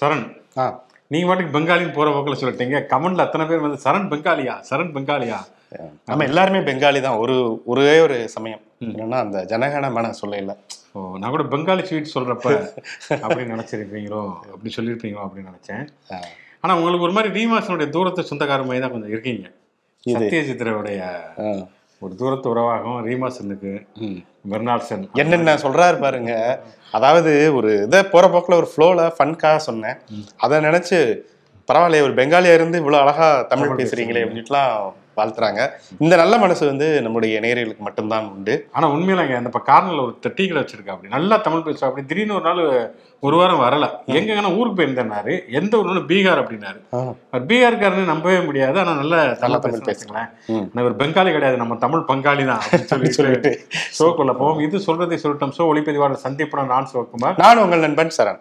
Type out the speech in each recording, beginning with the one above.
சரண். ஆ. நீங்க மாட்டுக்கு பெங்காலின்னு போற போக்கில் சொல்லிட்டீங்க. கமெண்ட்ல அத்தனை பேர் வந்து சரண் பெங்காலியா? சரண் பெங்காலியா? நம்ம எல்லாருமே பெங்காலி தான். ஒரு ஒரே ஒரு சமயம். என்னன்னா அந்த ஜனகன மன சொல்லையில. ஓ நான் கூட பெங்காலி ஸ்வீட் சொல்றப்ப அப்படின்னு நினைச்சிருப்பீங்களோ? அப்படி சொல்லியிருப்பீங்களோ அப்படின்னு நினைச்சேன். ஆனா உங்களுக்கு ஒரு மாதிரி ரீமாசனுடைய தூரத்து சொந்தக்கார மாதிரி தான் கொஞ்சம் இருக்கீங்க. இது. ஒரு தூரத்து உறவாகும் ரீமாசனுக்கு மெர்னால்சன் என்னென்ன சொல்றாரு பாருங்க. அதாவது ஒரு இதை போற போக்குல ஒரு ஃப்ளோல ஃபன்காக சொன்னேன். அதை நினைச்சு பரவாயில்லையே ஒரு பெங்காலியா இருந்து இவ்வளவு அழகா தமிழ் பேசுறீங்களே அப்படின்ட்டுலாம் வாழ்த்துறாங்க. இந்த நல்ல மனசு வந்து நம்முடைய நேயர்களுக்கு மட்டும்தான் உண்டு. ஆனா உண்மையிலங்க அந்த இப்போ கார்னர்ல ஒரு டீ கடை வச்சிருக்கா அப்படி. நல்லா தமிழ் பேசுவா அப்படி. திடீர்னு ஒரு நாள் ஒரு வாரம் வரல. எங்கன்னா ஊருக்கு போயிருந்தேன்னாரு. எந்த ஊர்னு பீகார் அப்படின்னாரு. அவர் நம்பவே முடியாது. ஆனா நல்ல நல்லா தமிழ் பேசுங்களேன் ஒரு பெங்காலி கிடையாது. நம்ம தமிழ் பங்காளி தான் அப்படின்னு சொல்லிட்டு ஷோக்குள்ள போவோம். இது சொல்றதை சொல்லட்டும். ஷோ ஒளிப்பதிவாளர் சந்திப்புடன் நான் சிவகுமார் நான் உங்கள் நண்பன் சரண்.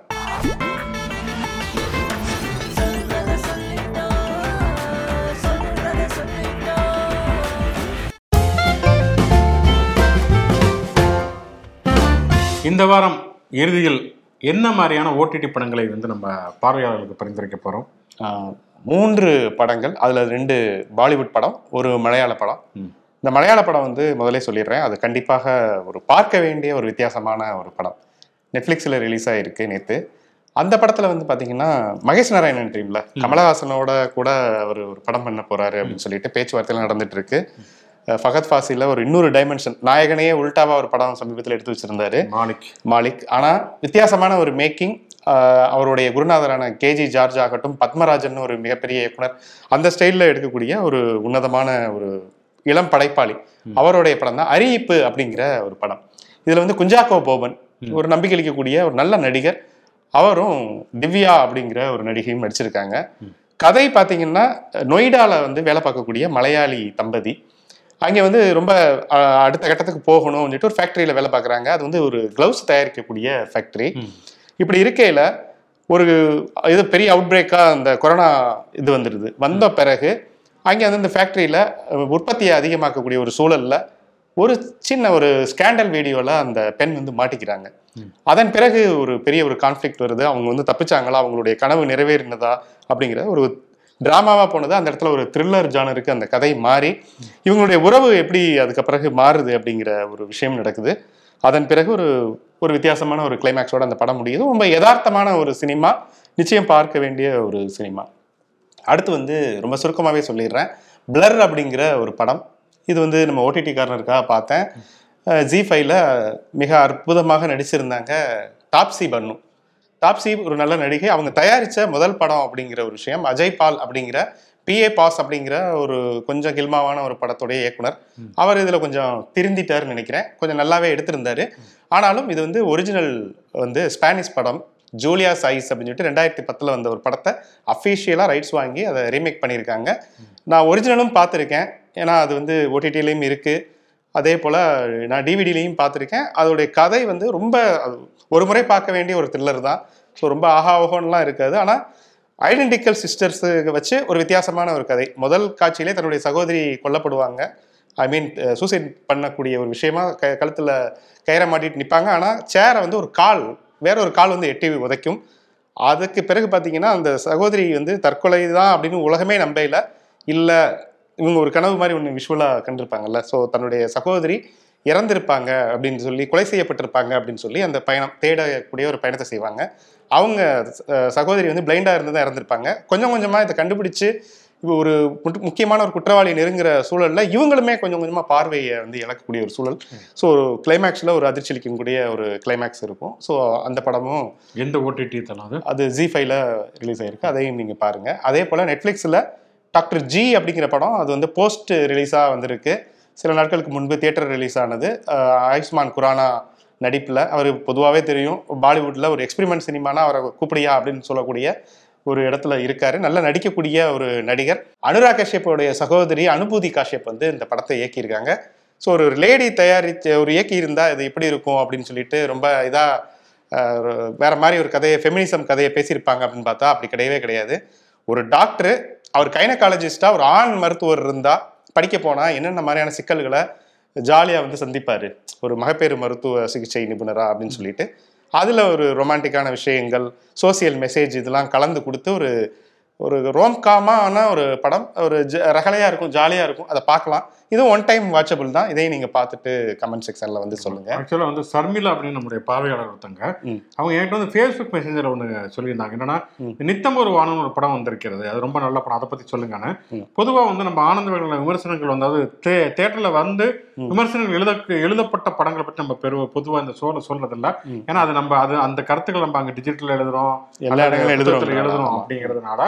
இந்த வாரம் இறுதியில் என்ன மாதிரியான ஓடிடி படங்களை வந்து நம்ம பார்வையாளர்களுக்கு பரிந்துரைக்க போறோம்? ஆஹ் மூன்று படங்கள். அதுல ரெண்டு பாலிவுட் படம் ஒரு மலையாள படம். இந்த மலையாள படம் வந்து முதல்ல சொல்லிடுறேன். அது கண்டிப்பாக ஒரு பார்க்க வேண்டிய ஒரு வித்தியாசமான ஒரு படம். நெட்ஃப்ளிக்ஸில் ரிலீஸ் ஆகிருக்கு நேற்று அந்த படத்தில் வந்து பார்த்தீங்கன்னா மகேஷ் நாராயணன் ட்ரீம்ல கமலஹாசனோட கூட அவர் ஒரு படம் பண்ண போறாரு அப்படின்னு சொல்லிட்டு பேச்சுவார்த்தையில் நடந்துட்டு இருக்கு. ஃபகத் ஃபாசில ஒரு இன்னொரு டைமென்ஷன் நாயகனையே உல்டாவா ஒரு படம் சமீபத்தில் எடுத்து வச்சிருந்தாரு. மாலிக். மாலிக். ஆனால் வித்தியாசமான ஒரு மேக்கிங் அவருடைய குருநாதரான கேஜி ஜார்ஜ் ஆகட்டும் பத்மராஜன் ஒரு மிகப்பெரிய இயக்குனர் அந்த ஸ்டைலில் எடுக்கக்கூடிய ஒரு உன்னதமான ஒரு இளம் படைப்பாளி. அவருடைய படம் தான் அரியிப்பு அப்படிங்கிற ஒரு படம். இதில் வந்து குஞ்சாக்கோ போபன் ஒரு நம்பிக்கை அளிக்கக்கூடிய ஒரு நல்ல நடிகர். அவரும் திவ்யா அப்படிங்கிற ஒரு நடிகையும் நடிச்சிருக்காங்க. கதை பார்த்தீங்கன்னா நொய்டால வந்து வேலை பார்க்கக்கூடிய மலையாளி தம்பதி. அங்கே வந்து ரொம்ப அடுத்த கட்டத்துக்கு போகணும் சொல்லிட்டு ஒரு ஃபேக்ட்ரியில் வேலை பார்க்குறாங்க. அது வந்து ஒரு க்ளவுஸ் தயாரிக்கக்கூடிய ஃபேக்ட்ரி இப்படி இருக்கையில் ஒரு இது பெரிய அவுட் பிரேக்காக அந்த கொரோனா இது வந்துடுது வந்த பிறகு அங்கே வந்து இந்த ஃபேக்ட்ரியில் உற்பத்தியை அதிகமாக்கக்கூடிய ஒரு சூழலில் ஒரு சின்ன ஒரு ஸ்கேண்டல் வீடியோவில் அந்த பெண் வந்து மாட்டிக்கிறாங்க. அதன் பிறகு ஒரு பெரிய ஒரு கான்ஃப்ளிக்ட் வருது. அவங்க வந்து தப்பிச்சாங்களா? அவங்களுடைய கனவு நிறைவேறினதா? அப்படிங்கிற ஒரு டிராமாவாக போனது அந்த இடத்துல ஒரு த்ரில்லர் ஜானருக்கு அந்த கதை மாறி இவங்களுடைய உறவு எப்படி அதுக்கு பிறகு மாறுது அப்படிங்கிற ஒரு விஷயம் நடக்குது. அதன் பிறகு ஒரு ஒரு வித்தியாசமான ஒரு கிளைமேக்ஸோட அந்த படம் முடியுது. ரொம்ப யதார்த்தமான ஒரு சினிமா நிச்சயம் பார்க்க வேண்டிய ஒரு சினிமா. அடுத்து வந்து ரொம்ப சுருக்கமாகவே சொல்லிடுறேன். பிளர் அப்படிங்கிற ஒரு படம். இது வந்து நம்ம ஓடிடி கார்னருக்காக பார்த்தேன். ஜி ஃபைவ்ல மிக அற்புதமாக நடிச்சிருந்தாங்க டாப்ஸி பன்னு. டாப்ஸி ஒரு நல்ல நடிகை. அவங்க தயாரித்த முதல் படம் அப்படிங்கிற ஒரு விஷயம். அஜய் பால் அப்படிங்கிற பிஏ பாஸ் அப்படிங்கிற ஒரு கொஞ்சம் கில்மாவான ஒரு படத்துடைய இயக்குனர். அவர் இதில் கொஞ்சம் திருந்திட்டாருன்னு நினைக்கிறேன். கொஞ்சம் நல்லாவே எடுத்திருந்தாரு. ஆனாலும் இது வந்து ஒரிஜினல் வந்து ஸ்பானிஷ் படம். ஜூலியா சைஸ் அப்படின்னு சொல்லிட்டு ரெண்டாயிரத்தி பத்தில் வந்த ஒரு படத்தை அஃபீஷியலாக ரைட்ஸ் வாங்கி அதை ரீமேக் பண்ணியிருக்காங்க. நான் ஒரிஜினலும் பார்த்துருக்கேன். ஏன்னா அது வந்து ஓடிடிலையும் இருக்குது அதே போல் நான் டிவிடிலையும் பார்த்துருக்கேன். அதோடைய கதை வந்து ரொம்ப ஒரு முறை பார்க்க வேண்டிய ஒரு த்ரில்லர் தான். ஸோ ரொம்ப ஆஹா ஓஹோன்லாம் இருக்காது. ஆனால் ஐடென்டிக்கல் சிஸ்டர்ஸுக்கு வச்சு ஒரு வித்தியாசமான ஒரு கதை. முதல் காட்சியிலே தன்னுடைய சகோதரி கொல்லப்படுவாங்க. ஐ மீன் சூசைட் பண்ணக்கூடிய ஒரு விஷயமா க கழுத்தில் கயிறை மாட்டிட்டு நிற்பாங்க ஆனால் சேரை வந்து ஒரு கால் வேற ஒரு கால் வந்து எட்டி உதைக்கும். அதுக்கு பிறகு பார்த்தீங்கன்னா அந்த சகோதரி வந்து தற்கொலை தான் அப்படின்னு உலகமே நம்பையில் இல்லை இவங்க ஒரு கனவு மாதிரி ஒன்று விஷுவலாக கண்டிருப்பாங்கல்ல. ஸோ தன்னுடைய சகோதரி இறந்திருப்பாங்க அப்படின்னு சொல்லி கொலை செய்யப்பட்டிருப்பாங்க அப்படின்னு சொல்லி அந்த பயணம் தேடக்கூடிய ஒரு பயணத்தை செய்வாங்க. அவங்க சகோதரி வந்து பிளைண்டாக இருந்து தான் இறந்திருப்பாங்க. கொஞ்சம் கொஞ்சமாக இதை கண்டுபிடிச்சு இப்போ ஒரு முக்கியமான ஒரு குற்றவாளி நெருங்குற சூழல்ல இவங்களுமே கொஞ்சம் கொஞ்சமாக பார்வையை வந்து இழக்கக்கூடிய ஒரு சூழல். ஸோ ஒரு கிளைமேக்ஸில் ஒரு அதிர்ச்சி அளிக்கக்கூடிய ஒரு கிளைமேக்ஸ் இருக்கும். ஸோ அந்த படமும் எந்த ஓடிடி அது? அது ஜி ஃபைவ்ல ரிலீஸ் ஆயிருக்கு. அதையும் நீங்கள் பாருங்கள் அதே போல் நெட்ஃப்ளிக்ஸில் டாக்டர் ஜி அப்படிங்கிற படம் அது வந்து போஸ்ட் ரிலீஸாக வந்திருக்கு. சில நாட்களுக்கு முன்பு தியேட்டர் ரிலீஸ் ஆனது. ஆயுஷ்மான் குரானா நடிப்பில். அவர் பொதுவாகவே தெரியும் பாலிவுட்டில் ஒரு எக்ஸ்பிரிமெண்ட் சினிமானா அவரை கூப்பிடியா அப்படின்னு சொல்லக்கூடிய ஒரு இடத்துல இருக்காரு. நல்லா நடிக்கக்கூடிய ஒரு நடிகர். அனுராக் கஷ்யப்போடைய சகோதரி அனுபூதி காஷ்யப் வந்து இந்த படத்தை இயக்கியிருக்காங்க. ஸோ ஒரு லேடி தயாரித்த ஒரு இயக்கி இருந்தால் இது எப்படி இருக்கும் அப்படின்னு சொல்லிட்டு ரொம்ப இதாக வேற மாதிரி ஒரு கதையை ஃபெமினிசம் கதையை பேசியிருப்பாங்க அப்படின்னு பார்த்தா அப்படி கிடையவே கிடையாது. ஒரு டாக்டர் அவர் கைனகாலஜிஸ்டா ஒரு ஆண் மருத்துவர் இருந்தா படிக்க போனா என்னென்ன மாதிரியான சிக்கல்களை ஜாலியாக வந்து சந்திப்பாரு? ஒரு மகப்பேறு மருத்துவ சிகிச்சை நிபுணரா அப்படின்னு சொல்லிட்டு. அதுல ஒரு ரொமான்டிக்கான விஷயங்கள் சோசியல் மெசேஜ் இதெல்லாம் கலந்து கொடுத்து ஒரு ஒரு ரோம்காமான ஒரு படம் ஒரு ஜ- ரகலையா இருக்கும் ஜாலியா இருக்கும். அதை பார்க்கலாம். இது ஒன் டைம் வாட்சபிள் தான். இதையும் நீங்க பார்த்துட்டு கமெண்ட் செக்ஷன்ல வந்து சொல்லுங்க. ஆக்சுவலாக வந்து சர்மிளா அப்படின்னு நம்முடைய பார்வையாளர் ஒருத்தங்க. அவங்க என்கிட்ட வந்து ஃபேஸ்புக் மெசேஞ்சர் ஒன்று சொல்லியிருந்தாங்க. என்னன்னா. நித்தம் ஒரு வானம் ஒரு படம் வந்திருக்கிறது. அது ரொம்ப நல்ல படம். அதை பத்தி சொல்லுங்கன்னு ம். பொதுவா வந்து நம்ம ஆனந்த விமர்சனங்கள் வந்து அதாவது தேட்டரில் வந்து. விமர்சனங்கள் எழுத எழுதப்பட்ட படங்களை பற்றி நம்ம பெரு பொதுவா இந்த சோழ சொல்றதில்ல. ம். ஏன்னா அது நம்ம அது அந்த கருத்துக்கள் நம்ம அங்க டிஜிட்டல் எழுதுறோம். எல்லா இடங்களும் எழுதுறோம். எழுதுறோம் அப்படிங்கிறதுனால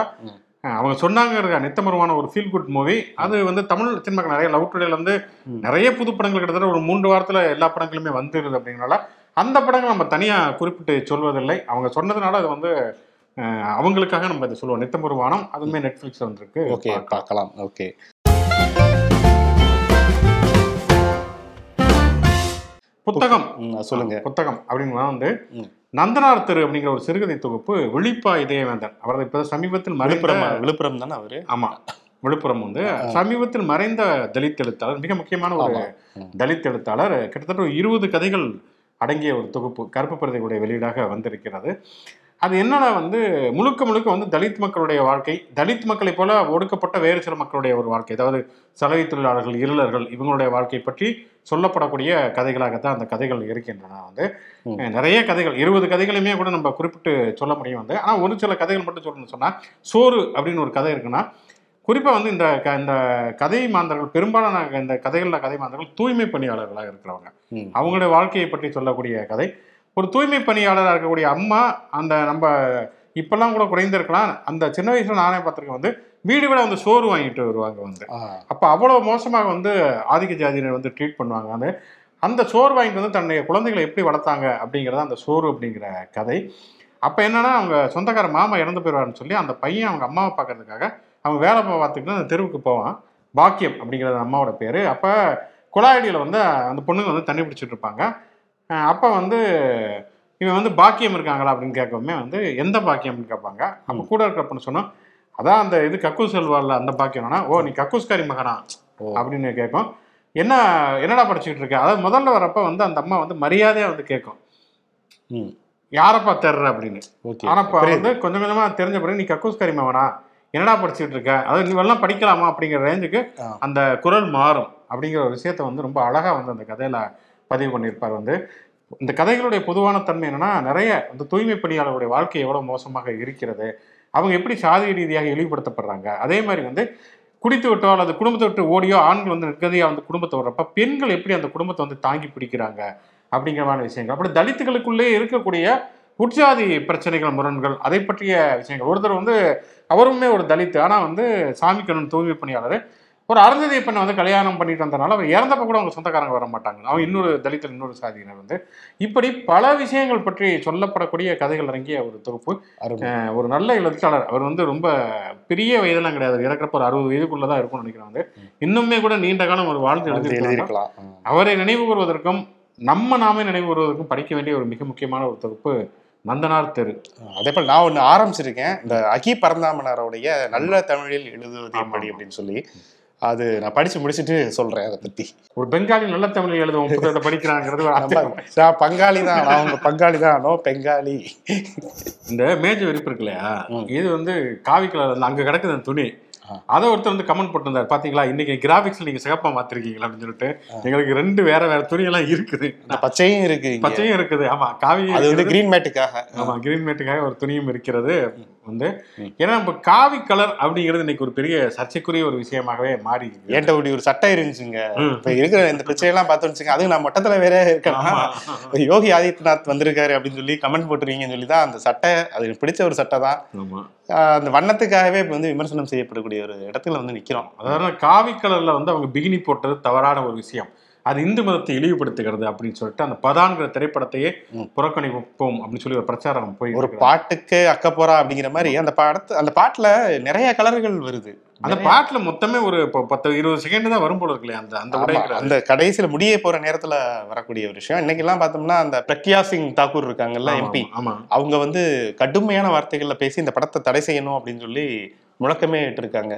அவங்க சொன்னாங்க நித்தமருவான ஒரு ஃபீல் குட் மூவி அது வந்து தமிழ் சினிமாக்கு நிறைய லவ் டுடேல வந்து. நிறைய புது படங்கள் கிட்டத்தட்ட ஒரு மூன்று வாரத்துல எல்லா படங்களுமே வந்துருது அப்படிங்கறனால அந்த படங்கள் நம்ம தனியா குறிப்பிட்டு சொல்வதில்லை. அவங்க சொன்னதுனால அது வந்து அவங்களுக்காக நம்ம இதை சொல்லுவோம். நித்தமருவானம் அதுவுமே நெட்ஃபிளிக்ஸ் வந்திருக்கு. ஓகே பார்க்கலாம். ஓகே. புத்தகம். சொல்லுங்க. புத்தகம் அப்படின்னு வந்து. நந்தனார் தெரு அப்படிங்கிற ஒரு சிறுகதை தொகுப்பு விழிப்பா இதயவேந்தன். அவரது இப்ப சமீபத்தில் விழுப்புரம் விழுப்புரம் தானே அவரு? ஆமா விழுப்புரம் வந்து சமீபத்தில் மறைந்த தலித் எழுத்தாளர் மிக முக்கியமான ஒரு. தலித் எழுத்தாளர் கிட்டத்தட்ட ஒரு இருபது கதைகள் அடங்கிய ஒரு தொகுப்பு கருப்பு பிரதிகளுடைய வெளியீடாக வந்திருக்கிறது. அது என்னன்னா வந்து முழுக்க முழுக்க வந்து தலித் மக்களுடைய வாழ்க்கை. தலித் மக்களைப் போல ஒடுக்கப்பட்ட வேறு சில மக்களுடைய ஒரு வாழ்க்கை. அதாவது சலவை தொழிலாளர்கள் இருளர்கள் இவங்களுடைய வாழ்க்கை பற்றி சொல்லப்படக்கூடிய கதைகளாகத்தான் அந்த கதைகள் இருக்கின்றன. வந்து நிறைய கதைகள் இருபது கதைகளையுமே கூட நம்ம குறிப்பிட்டு சொல்ல முடியும் வந்து. ஆனால் ஒரு சில கதைகள் மட்டும் சொல்லணும்னு சொன்னா சோறு அப்படின்னு ஒரு கதை இருக்குன்னா குறிப்பாக வந்து இந்த க இந்த கதை மாந்தர்கள் பெரும்பாலான இந்த கதைகளில் கதை மாந்தர்கள் தூய்மை பணியாளர்களாக இருக்கிறவங்க. அவங்களுடைய வாழ்க்கையை பற்றி சொல்லக்கூடிய கதை. ஒரு தூய்மை பணியாளராக இருக்கக்கூடிய அம்மா அந்த நம்ம இப்பெல்லாம் கூட குறைந்திருக்கலாம். அந்த சின்ன வயசுல நானே பார்த்துருக்கேன் வந்து வீடு விட வந்து சோறு வாங்கிட்டு வருவாங்க வந்து. அப்போ அவ்வளோ மோசமாக வந்து ஆதிக்க ஜாதியினர் வந்து ட்ரீட் பண்ணுவாங்க. வந்து அந்த சோறு வாங்கிட்டு வந்து தன்னுடைய குழந்தைகளை எப்படி வளர்த்தாங்க அப்படிங்கிறத அந்த சோறு அப்படிங்கிற கதை. அப்போ என்னன்னா அவங்க சொந்தக்கார மாமா இறந்து போயிடுவாருன்னு சொல்லி அந்த பையன் அவங்க அம்மாவை பார்க்கறதுக்காக அவங்க வேலை பார்த்துக்கிட்டு அந்த தெருவுக்கு போவான். பாக்கியம் அப்படிங்கிறது அந்த அம்மாவோட பேர். அப்போ குழாயடியில் வந்து அந்த பொண்ணுங்க வந்து தண்ணி பிடிச்சிட்டு இருப்பாங்க. அப்போ வந்து இவன் வந்து பாக்கியம் இருக்காங்களா அப்படின்னு கேட்கவுமே வந்து எந்த பாக்கியம்னு கேட்பாங்க. அப்போ கூட இருக்கிற பொண்ணு சொன்னோம் அதான் அந்த இது கக்கூஸ் செல்வார்ல அந்த பாக்கியம்னா ஓ நீ கக்கூஸ்காரி மகனா. அப்படின்னு கேட்கும். என்ன என்னடா படிச்சுக்கிட்டு இருக்க? அதாவது முதல்ல வரப்ப வந்து அந்த அம்மா வந்து மரியாதையா வந்து கேட்கும். யாரப்பா தேர்ற அப்படின்னு. ஓகே ஆனா இப்ப புரியுது. வந்து கொஞ்சம் கொஞ்சமா தெரிஞ்ச பிறகு நீ கக்கூஸ்காரி மகனா? என்னடா படிச்சுட்டு இருக்க? அதாவது நீ எல்லாம் படிக்கலாமா அப்படிங்கிற ரேஞ்சுக்கு. அந்த குரல் மாறும். அப்படிங்கிற ஒரு விஷயத்த வந்து ரொம்ப அழகா வந்து அந்த கதையில பதிவு பண்ணியிருப்பார் வந்து. இந்த கதைகளுடைய பொதுவான தன்மை என்னன்னா நிறைய இந்த தூய்மை பணியாளருடைய வாழ்க்கை எவ்வளவு மோசமாக இருக்கிறது அவங்க எப்படி சாதி ரீதியாக இழிவுபடுத்தப்படுறாங்க அதே மாதிரி வந்து குடித்து விட்டோ அல்லது குடும்பத்தை விட்டு ஓடியோ ஆண்கள் வந்து நிர்கதியாக வந்து குடும்பத்தை வர்றப்ப பெண்கள் எப்படி அந்த குடும்பத்தை வந்து தாங்கி பிடிக்கிறாங்க அப்படிங்கிறமான விஷயங்கள். அப்படி தலித்துகளுக்குள்ளே இருக்கக்கூடிய உட்ஜாதி பிரச்சனைகள் முரண்கள் அதை பற்றிய விஷயங்கள். ஒருத்தர் வந்து அவருமே ஒரு தலித்து ஆனால் வந்து சாமி கண்ணன் தூய்மை பணியாளர். ஒரு அருந்ததி பெண்ணை வந்து கல்யாணம் பண்ணிட்டு வந்தனால அவர் இறந்தப்ப கூட அவங்க சொந்தக்காரங்க வர மாட்டாங்க. அவங்க இன்னொரு தலித்தில் இன்னொரு சாதியினர் வந்து. இப்படி பல விஷயங்கள் பற்றி சொல்லப்படக்கூடிய கதைகள் அடங்கிய ஒரு தொகுப்பு. ஒரு நல்ல எழுத்தாளர். அவர் வந்து ரொம்ப பெரிய வயதெல்லாம் கிடையாது. இறக்குறப்ப ஒரு அறுபது வயதுக்குள்ள தான் இருக்கும்னு நினைக்கிறேன் வந்து. இன்னுமே கூட நீண்ட காலம் ஒரு வாழ்ந்து எழுதியிருக்கலாம். அவரை நினைவு கூறுவதற்கும் நம்ம நாமே நினைவு கூறுவதற்கும் படிக்க வேண்டிய ஒரு மிக முக்கியமான ஒரு தொகுப்பு நந்தனார் தெரு. அதே போல் நான் ஒன்று ஆரம்பிச்சிருக்கேன். இந்த அகி பரந்தாமனாரோடைய நல்ல தமிழில் எழுதுவது எப்படி. அப்படின்னு சொல்லி. அது நான் படிச்சு முடிச்சுட்டு சொல்றேன் அதை பத்தி ஒரு பெங்காலி நல்ல தமிழ் எழுதுவோம் புத்தகத்தை படிக்கிறாங்கிறது. நான் பங்காளி தான் உங்க பங்காளி தான் பெங்காலி இந்த மேஜ விரிப்பு இருக்கு இல்லையா. இது வந்து காவி கலர் அங்க கிடக்குது அந்த துணி. அதை ஒருத்தர் வந்து கமெண்ட் போட்டிருந்தார். பாத்தீங்களா? இன்னைக்கு கிராபிக்ஸ்ல நீங்க சிகப்பா மாத்திருக்கீங்களா அப்படின்னு சொல்லிட்டு எங்களுக்கு ரெண்டு வேற வேற துணி எல்லாம் இருக்குது பச்சையும் இருக்கு. பச்சையும் இருக்குது. ஆமா காவி அது வந்து கிரீன் மேட்டுக்காக ஆமா கிரீன் மேட்டுக்காக ஒரு துணியும் இருக்கிறது வந்து. ஏன்னா நம்ம காவி கலர் அப்படிங்கிறது இன்னைக்கு ஒரு பெரிய சர்ச்சைக்குரிய ஒரு விஷயமாகவே மாறி. ஏன்ட்ட இப்படி ஒரு சட்டை இருந்துச்சுங்க. இப்ப இருக்கிற இந்த பிரச்சனையெல்லாம் பார்த்தோம்னு அதுவும் நான் மொட்டத்துல வேற இருக்கேன். யோகி ஆதித்யநாத் வந்திருக்காரு அப்படின்னு சொல்லி கமெண்ட் போட்டுருவீங்கன்னு சொல்லி தான் அந்த சட்டை அது பிடிச்ச ஒரு சட்டை தான் அந்த வண்ணத்துக்காகவே இப்ப வந்து விமர்சனம் செய்யப்படக்கூடிய ஒரு இடத்துல வந்து நிக்கிறோம். அதாவது காவி கலர்ல வந்து அவங்க பிகினி போட்டது தவறான ஒரு விஷயம். அது இந்து மதத்தை இழிவுபடுத்துகிறது அப்படின்னு சொல்லிட்டு அந்த பதான்கிற திரைப்படத்தையே. புறக்கணிப்போம் அப்படின்னு சொல்லி ஒரு பிரச்சாரம் போய் ஒரு பாட்டுக்கு அக்கப்போரா அப்படிங்கிற மாதிரி அந்த படத்து அந்த பாட்டுல நிறைய கலர்கள் வருது. அந்த பாட்டுல மொத்தமே ஒரு பத்து இருபது செகண்ட் தான் வரும் போல இருக்கு இல்லையா அந்த அந்த அந்த கடைசியில முடிய போற நேரத்துல வரக்கூடிய ஒரு விஷயம். இன்னைக்கு எல்லாம் பார்த்தோம்னா அந்த பிரக்யா சிங் தாக்கூர் இருக்காங்கல்ல எம்பி அவங்க வந்து கடுமையான வார்த்தைகள்ல பேசி இந்த படத்தை தடை செய்யணும் அப்படின்னு சொல்லி முழக்கமே இட்டிருக்காங்க.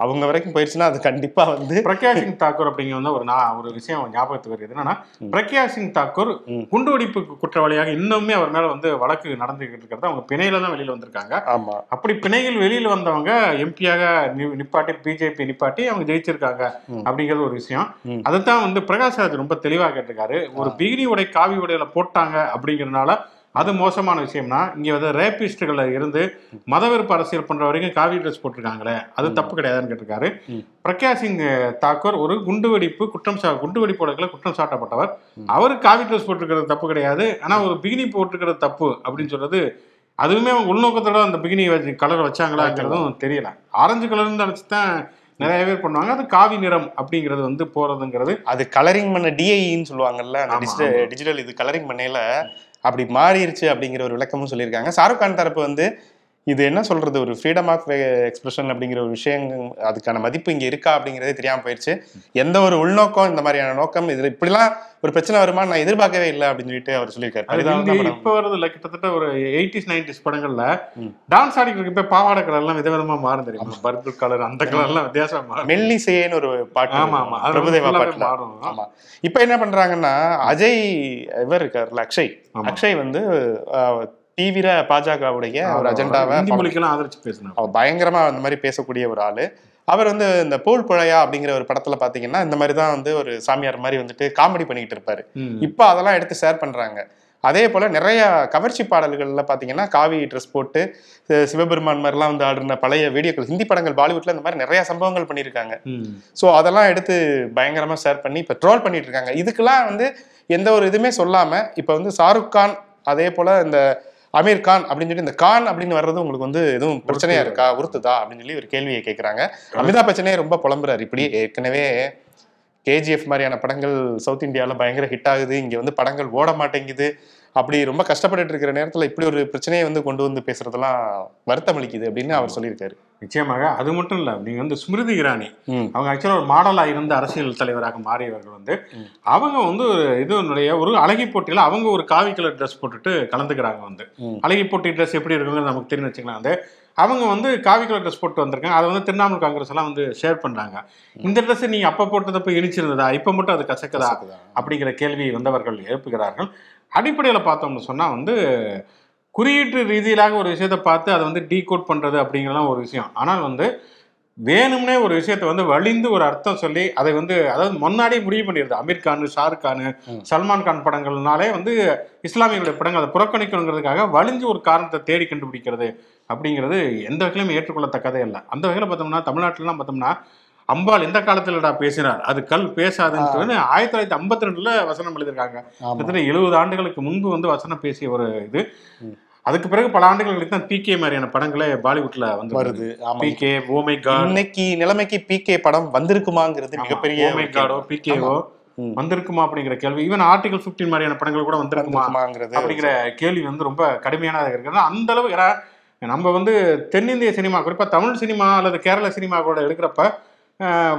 அவங்க வரைக்கும் போயிடுச்சுன்னா அது கண்டிப்பா வந்து பிரக்யா சிங் தாக்கூர் அப்படிங்கிற வந்து ஒரு நான் ஒரு விஷயம் ஞாபகத்துக்கு வருது என்னன்னா. பிரக்யா சிங் தாக்கூர். குண்டுவெடிப்பு குற்றவாளியாக இன்னுமே அவர் மேல வந்து வழக்கு நடந்துகிட்டு இருக்கிறது அவங்க பிணையில தான் வெளியில வந்திருக்காங்க ஆமா அப்படி பிணையில் வெளியில வந்தவங்க எம்பியாக நிப்பாட்டி பிஜேபி நிப்பாட்டி அவங்க ஜெயிச்சிருக்காங்க. அப்படிங்கிறது ஒரு விஷயம் ம். அதுதான் வந்து பிரகாஷ் ராஜ் ரொம்ப தெளிவா கேட்டிருக்காரு ஒரு பிகினி உடை காவி உடையில போட்டாங்க அப்படிங்கறதுனால அது மோசமான விஷயம்னா இங்க வந்து ரேபிஸ்டுகள் இருந்து மதவெறுப்பு அரசியல் பண்ற வரைக்கும் காவி ட்ரெஸ் போட்டிருக்காங்களே அது தப்பு கிடையாதுன்னு கேட்டிருக்காரு. பிரக்யா சிங் தாக்கூர் ஒரு குண்டுவெடிப்பு குற்றம் சா குண்டுவெடிப்பு வழக்குல குற்றம் சாட்டப்பட்டவர். அவரு காவி ட்ரெஸ் போட்டிருக்கிறது தப்பு கிடையாது. ஆனா ஒரு பிகினி போட்டிருக்கிறது தப்பு அப்படின்னு சொல்றது அதுவுமே அவங்க உள்நோக்கத்தோட அந்த பிகினி வச்சு கலர் வச்சாங்களாங்கிறதும் தெரியல. ஆரஞ்சு கலர்னு நினைச்சு தான் நிறைய பேர் பண்ணுவாங்க. அது காவி நிறம் அப்படிங்கிறது வந்து போறதுங்கிறது அது கலரிங் பண்ண டிஐன்னு சொல்லுவாங்கல்ல டிஜிட்டல் ஆமா. டிஜிட்டல் இது கலரிங் பண்ணையில அப்படி மாறிடுச்சு அப்படிங்கிற ஒரு விளக்கமும் சொல்லியிருக்காங்க. ஷாருக் கான் தரப்பு வந்து இது என்ன சொல்றது? ஒரு ஃப்ரீடம் ஆஃப் எக்ஸ்பிரஷன் அப்படிங்கிற ஒரு விஷயம் அதுக்கான மதிப்பு இங்க இருக்கா அப்படிங்கிறதே தெரியாம போயிடுச்சு எந்த ஒரு உள்நோக்கம் இந்த மாதிரியான நோக்கம் இதுல இப்படிலாம் ஒரு பிரச்சனை வருமா நான் எதிர்பார்க்கவே இல்லை அப்படின்னு சொல்லிட்டு அவர் சொல்லியிருக்காரு. இப்ப வருதுல கிட்டத்தட்ட ஒரு எயிட்டிஸ் நைன்டிஸ் படங்கள்ல. டான்ஸ் ஆடிட்டு இப்ப பாவாடை கலர் எல்லாம் விதவிதமா மாறும் தெரியுமா? பர்பிள் கலர் அந்த கலர் எல்லாம் வித்தியாசமா மாறும். மெல்லிசையேன்னு ஒரு பாட்டு ஆமா ஆமா. பிரபுதேவா பாட்டுல. மாறும். ஆமா. இப்ப என்ன பண்றாங்கன்னா அஜய் இவர் இருக்காருல்ல அக்ஷய். அக்ஷய் வந்து தீவிர பாஜகவுடைய ஒரு அஜெண்டாவை மொழிக்கெல்லாம் ஆதரிச்சு பேசினார் அவர் பயங்கரமா அந்த மாதிரி பேசக்கூடிய ஒரு ஆளு. அவர் வந்து இந்த போல் புழையா அப்படிங்கிற ஒரு படத்துல பாத்தீங்கன்னா இந்த மாதிரி தான் வந்து ஒரு சாமியார் மாதிரி வந்துட்டு காமெடி பண்ணிக்கிட்டு இருப்பாரு. இப்போ அதெல்லாம் எடுத்து ஷேர் பண்றாங்க. அதே போல நிறைய கவர்ச்சி பாடல்கள்ல பாத்தீங்கன்னா காவி ட்ரெஸ் போட்டு சி- சிவபெருமான் மாதிரிலாம் வந்து ஆடுன பழைய வீடியோக்கள் ஹிந்தி படங்கள் பாலிவுட்ல இந்த மாதிரி நிறைய சம்பவங்கள் பண்ணியிருக்காங்க. ஸோ அதெல்லாம் எடுத்து பயங்கரமா ஷேர் பண்ணி இப்போ ட்ரோல் பண்ணிட்டு இருக்காங்க. இதுக்கெல்லாம் வந்து எந்த ஒரு இதுவுமே சொல்லாம இப்போ வந்து ஷாருக் கான் அதே போல இந்த அமீர் கான் அப்படின்னு சொல்லி இந்த கான் அப்படின்னு வர்றது உங்களுக்கு வந்து எதுவும் பிரச்சனையா இருக்கா? உறுத்துதா? அப்படின்னு சொல்லி ஒரு கேள்வியை கேட்குறாங்க அமிதாப் பச்சனே ரொம்ப புலம்புறாரு. இப்படி ஏற்கனவே கேஜிஎஃப் மாதிரியான படங்கள் சவுத் இந்தியாவில் பயங்கர ஹிட் ஆகுது. இங்கே வந்து படங்கள் ஓட மாட்டேங்குது. அப்படி ரொம்ப கஷ்டப்பட்டுட்டு இருக்கிற நேரத்தில் இப்படி ஒரு பிரச்சனையை வந்து கொண்டு வந்து பேசுறதெல்லாம் வருத்தம் அளிக்குது அப்படின்னு அவர் சொல்லியிருக்காரு. நிச்சயமாக அது மட்டும் இல்ல நீங்க வந்து ஸ்மிருதி இரானி அவங்க ஆக்சுவலா ஒரு மாடலா இருந்த அரசியல் தலைவராக மாறியவர்கள் வந்து. அவங்க வந்து ஒரு இதனுடைய ஒரு அழகி போட்டியில அவங்க ஒரு காவி கலர் ட்ரெஸ் போட்டுட்டு கலந்துக்கிறாங்க வந்து. அழகி போட்டி ட்ரெஸ் எப்படி இருக்குங்கிறது நமக்கு தெரியும் வச்சுக்கலாம். வந்து அவங்க வந்து காவி கலர் ட்ரெஸ் போட்டு வந்திருக்காங்க. அதை வந்து திரிணாமுல் காங்கிரஸ் எல்லாம் வந்து ஷேர் பண்றாங்க. இந்த ட்ரெஸ் நீங்க அப்ப போட்டதப்ப இனிச்சிருந்ததா? இப்ப மட்டும் அது கசக்குதா? அப்படிங்கிற கேள்வி வந்தவர்கள் எழுப்புகிறார்கள். அடிப்படையில் பார்த்தோம்னு சொன்னா வந்து குறியீட்டு ரீதியிலாக ஒரு விஷயத்தை பார்த்து அதை வந்து டீகோட் பண்றது அப்படிங்கிறலாம் ஒரு விஷயம். ஆனால் வந்து வேணும்னே ஒரு விஷயத்தை வந்து வழிந்து ஒரு அர்த்தம் சொல்லி அதை வந்து அதாவது முன்னாடியே முடிவு பண்ணிடுது அமீர் கான் ஷாருக் கான். சல்மான் கான் படங்கள்னாலே வந்து இஸ்லாமியர்களுடைய படங்கள் அதை புறக்கணிக்கணுங்கிறதுக்காக வழிஞ்சு ஒரு காரணத்தை தேடி கண்டுபிடிக்கிறது அப்படிங்கிறது எந்த வகையிலும் ஏற்றுக்கொள்ளத்தக்கதே இல்லை. அந்த வகையில் பார்த்தோம்னா தமிழ்நாட்டிலலாம் பார்த்தோம்னா அம்பாள் எந்த காலத்துலடா பேசினார் அது கல் பேசாதுன்னு ஆயிரத்தி தொள்ளாயிரத்தி ஐம்பத்தி ரெண்டுல வசனம் எழுதியிருக்காங்க. கிட்டத்தட்ட எழுபது ஆண்டுகளுக்கு முன்பு வந்து வசனம் பேசிய ஒரு இது. அதுக்கு பிறகு பல ஆண்டுகள் கழித்து தான் பிகே மாதிரியான படங்களே பாலிவுட்ல வந்து வருது. பிகே ஓமை காட் இன்னைக்கு நிலைமைக்கு பிகே படம் வந்திருக்குமாங்கிறது மிகப்பெரிய ஓமை காடோ பிகேவோ. வந்திருக்குமா அப்படிங்கிற கேள்வி. ஈவன் ஆர்டிகல் 15 மாதிரியான படங்கள் கூட வந்திருக்குமா வந்திருக்குமாங்கிறது. அப்படிங்கிற கேள்வி வந்து ரொம்ப கடுமையானதாக இருக்கிறது அந்த அளவு ஏன்னா நம்ம வந்து தென்னிந்திய சினிமா குறிப்பா தமிழ் சினிமா அல்லது கேரள சினிமாக்களோட எடுக்கிறப்ப அஹ்,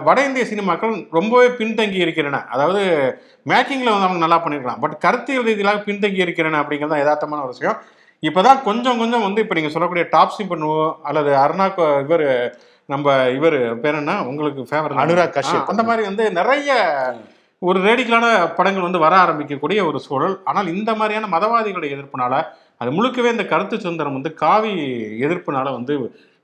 வட இந்திய சினிமாக்கள் ரொம்பவே பின்தங்கி இருக்கின்றன அதாவது மேக்கிங்ல வந்து அவங்க நல்லா பண்ணிருக்கலாம். பட் கருத்தியல் ரீதியிலாக பின்தங்கி இருக்கின்றன அப்படிங்கிறது தான் யதார்த்தமான ஒரு விஷயம். இப்பதான் கொஞ்சம் கொஞ்சம் வந்து இப்போ நீங்க சொல்லக்கூடிய டாப்ஸி பண்ணுவோ அல்லது அருணா இவர் நம்ம இவர் பேர் என்ன? உங்களுக்கு ஃபேவர் அனுராக் கஷ்யப். அந்த மாதிரி வந்து நிறைய ஒரு ரேடிக்கலான படங்கள் வந்து வர ஆரம்பிக்கக்கூடிய ஒரு சூழல். ஆனால் இந்த மாதிரியான மதவாதிகளுடைய எதிர்ப்புனால அது முழுக்கவே இந்த கருத்து சுதந்திரம் வந்து காவி எதிர்ப்புனால வந்து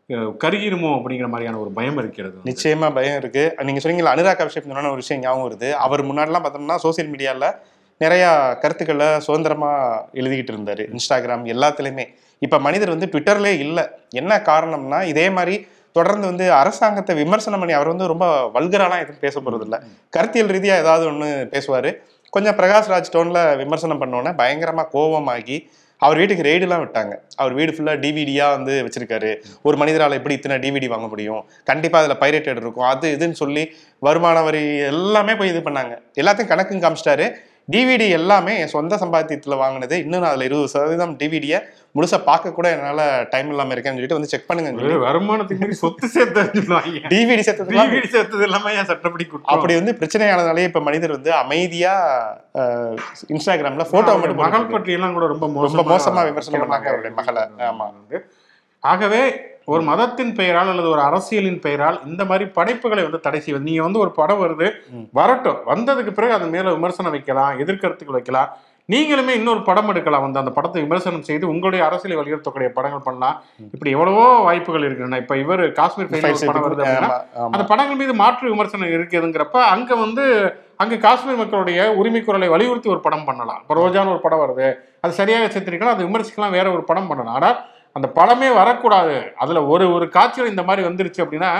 கருகிருமோ அப்படிங்கிற மாதிரியான ஒரு பயம் இருக்கிறது. நிச்சயமா பயம் இருக்கு. நீங்க சொன்னீங்களா அனுராக் கஷ்யப் சொன்ன ஒரு விஷயம் ஞாபகம் வருது. அவர் முன்னாடிலாம் பார்த்தோம்னா சோசியல் மீடியால நிறைய கருத்துக்களை சுதந்திரமா எழுதிக்கிட்டு இருந்தாரு. இன்ஸ்டாகிராம் எல்லாத்துலயுமே. இப்ப மனிதர் வந்து ட்விட்டர்லயே இல்லை. என்ன காரணம்னா இதே மாதிரி தொடர்ந்து வந்து அரசாங்கத்தை விமர்சனம் பண்ணி அவர் வந்து ரொம்ப வல்கராலாம் எதுவும் பேச போறது இல்ல. கருத்தியல் ரீதியா ஏதாவது ஒண்ணு பேசுவாரு. கொஞ்சம் பிரகாஷ் ராஜ் டோன்ல விமர்சனம் பண்ணோன்னே பயங்கரமா கோவமாகி அவர் வீட்டுக்கு ரெய்டுலாம் விட்டாங்க. அவர் வீடு ஃபுல்லாக டிவிடியாக வந்து வச்சிருக்காரு. ஒரு மனிதரால் எப்படி இத்தனை டிவிடி வாங்க முடியும்? கண்டிப்பாக அதில் பைரேட்டட் இருக்கும். அது இதுன்னு சொல்லி வருமான வரி எல்லாமே போய் இது பண்ணாங்க. எல்லாத்தையும் கணக்கும் காமிச்சிட்டாரு. டிவிடி எல்லாமே என் சொந்த சம்பாத்தியத்துல வாங்கினது இன்னும் நான் அதுல இருபது சதவீதம் டிவிடியை முழுசா பார்க்க கூட என்னால டைம் இல்லாம இருக்கேன்னு சொல்லிட்டு வந்து செக் பண்ணுங்க வருமானத்துக்கு மீறி சொத்து சேர்த்து டிவிடி சேர்த்ததுலாம் டிவிடி சேர்த்தது எல்லாமே ஏன் சட்டப்படி அப்படி வந்து பிரச்சனையானதுனாலே இப்ப மனிதர் வந்து அமைதியா அஹ், இன்ஸ்டாகிராம்ல போட்டோ மட்டும் மகள் போட்டுட்டு பற்றி எல்லாம் கூட ரொம்ப ரொம்ப மோசமா விமர்சனம் பண்ணாங்க அவருடைய மகளை. ஆமா. வந்து ஆகவே ஒரு மதத்தின் பெயரால் அல்லது ஒரு அரசியலின் பெயரால் இந்த மாதிரி படைப்புகளை வந்து தடை செய்வது. நீங்க வந்து ஒரு படம் வருது. வரட்டும். வந்ததுக்கு பிறகு அது மேல விமர்சனம் வைக்கலாம் எதிர்கருத்துக்கள் வைக்கலாம். நீங்களுமே இன்னொரு படம் எடுக்கலாம். வந்து அந்த படத்தை விமர்சனம் செய்து உங்களுடைய அரசியலை வலியுறுத்தக்கூடிய படங்கள் பண்ணலாம். இப்படி எவ்வளவோ வாய்ப்புகள் இருக்கின்றன. இப்ப இவர் காஷ்மீர் படம் வருது. அந்த படங்கள் மீது மாற்று விமர்சனம் இருக்குதுங்கிறப்ப அங்க வந்து அங்க காஷ்மீர் மக்களுடைய உரிமை குரலை வலியுறுத்தி ஒரு படம் பண்ணலாம். இப்போ ரோஜான்னு ஒரு படம் வருது. அது சரியாக சித்தரிக்கலாம் அது விமர்சிக்கலாம் வேற ஒரு படம் பண்ணலாம். ஆனால் அந்த படமே வரக்கூடாது. அதுல ஒரு ஒரு காட்சியில் இந்த மாதிரி வந்துருச்சு அப்படின்னா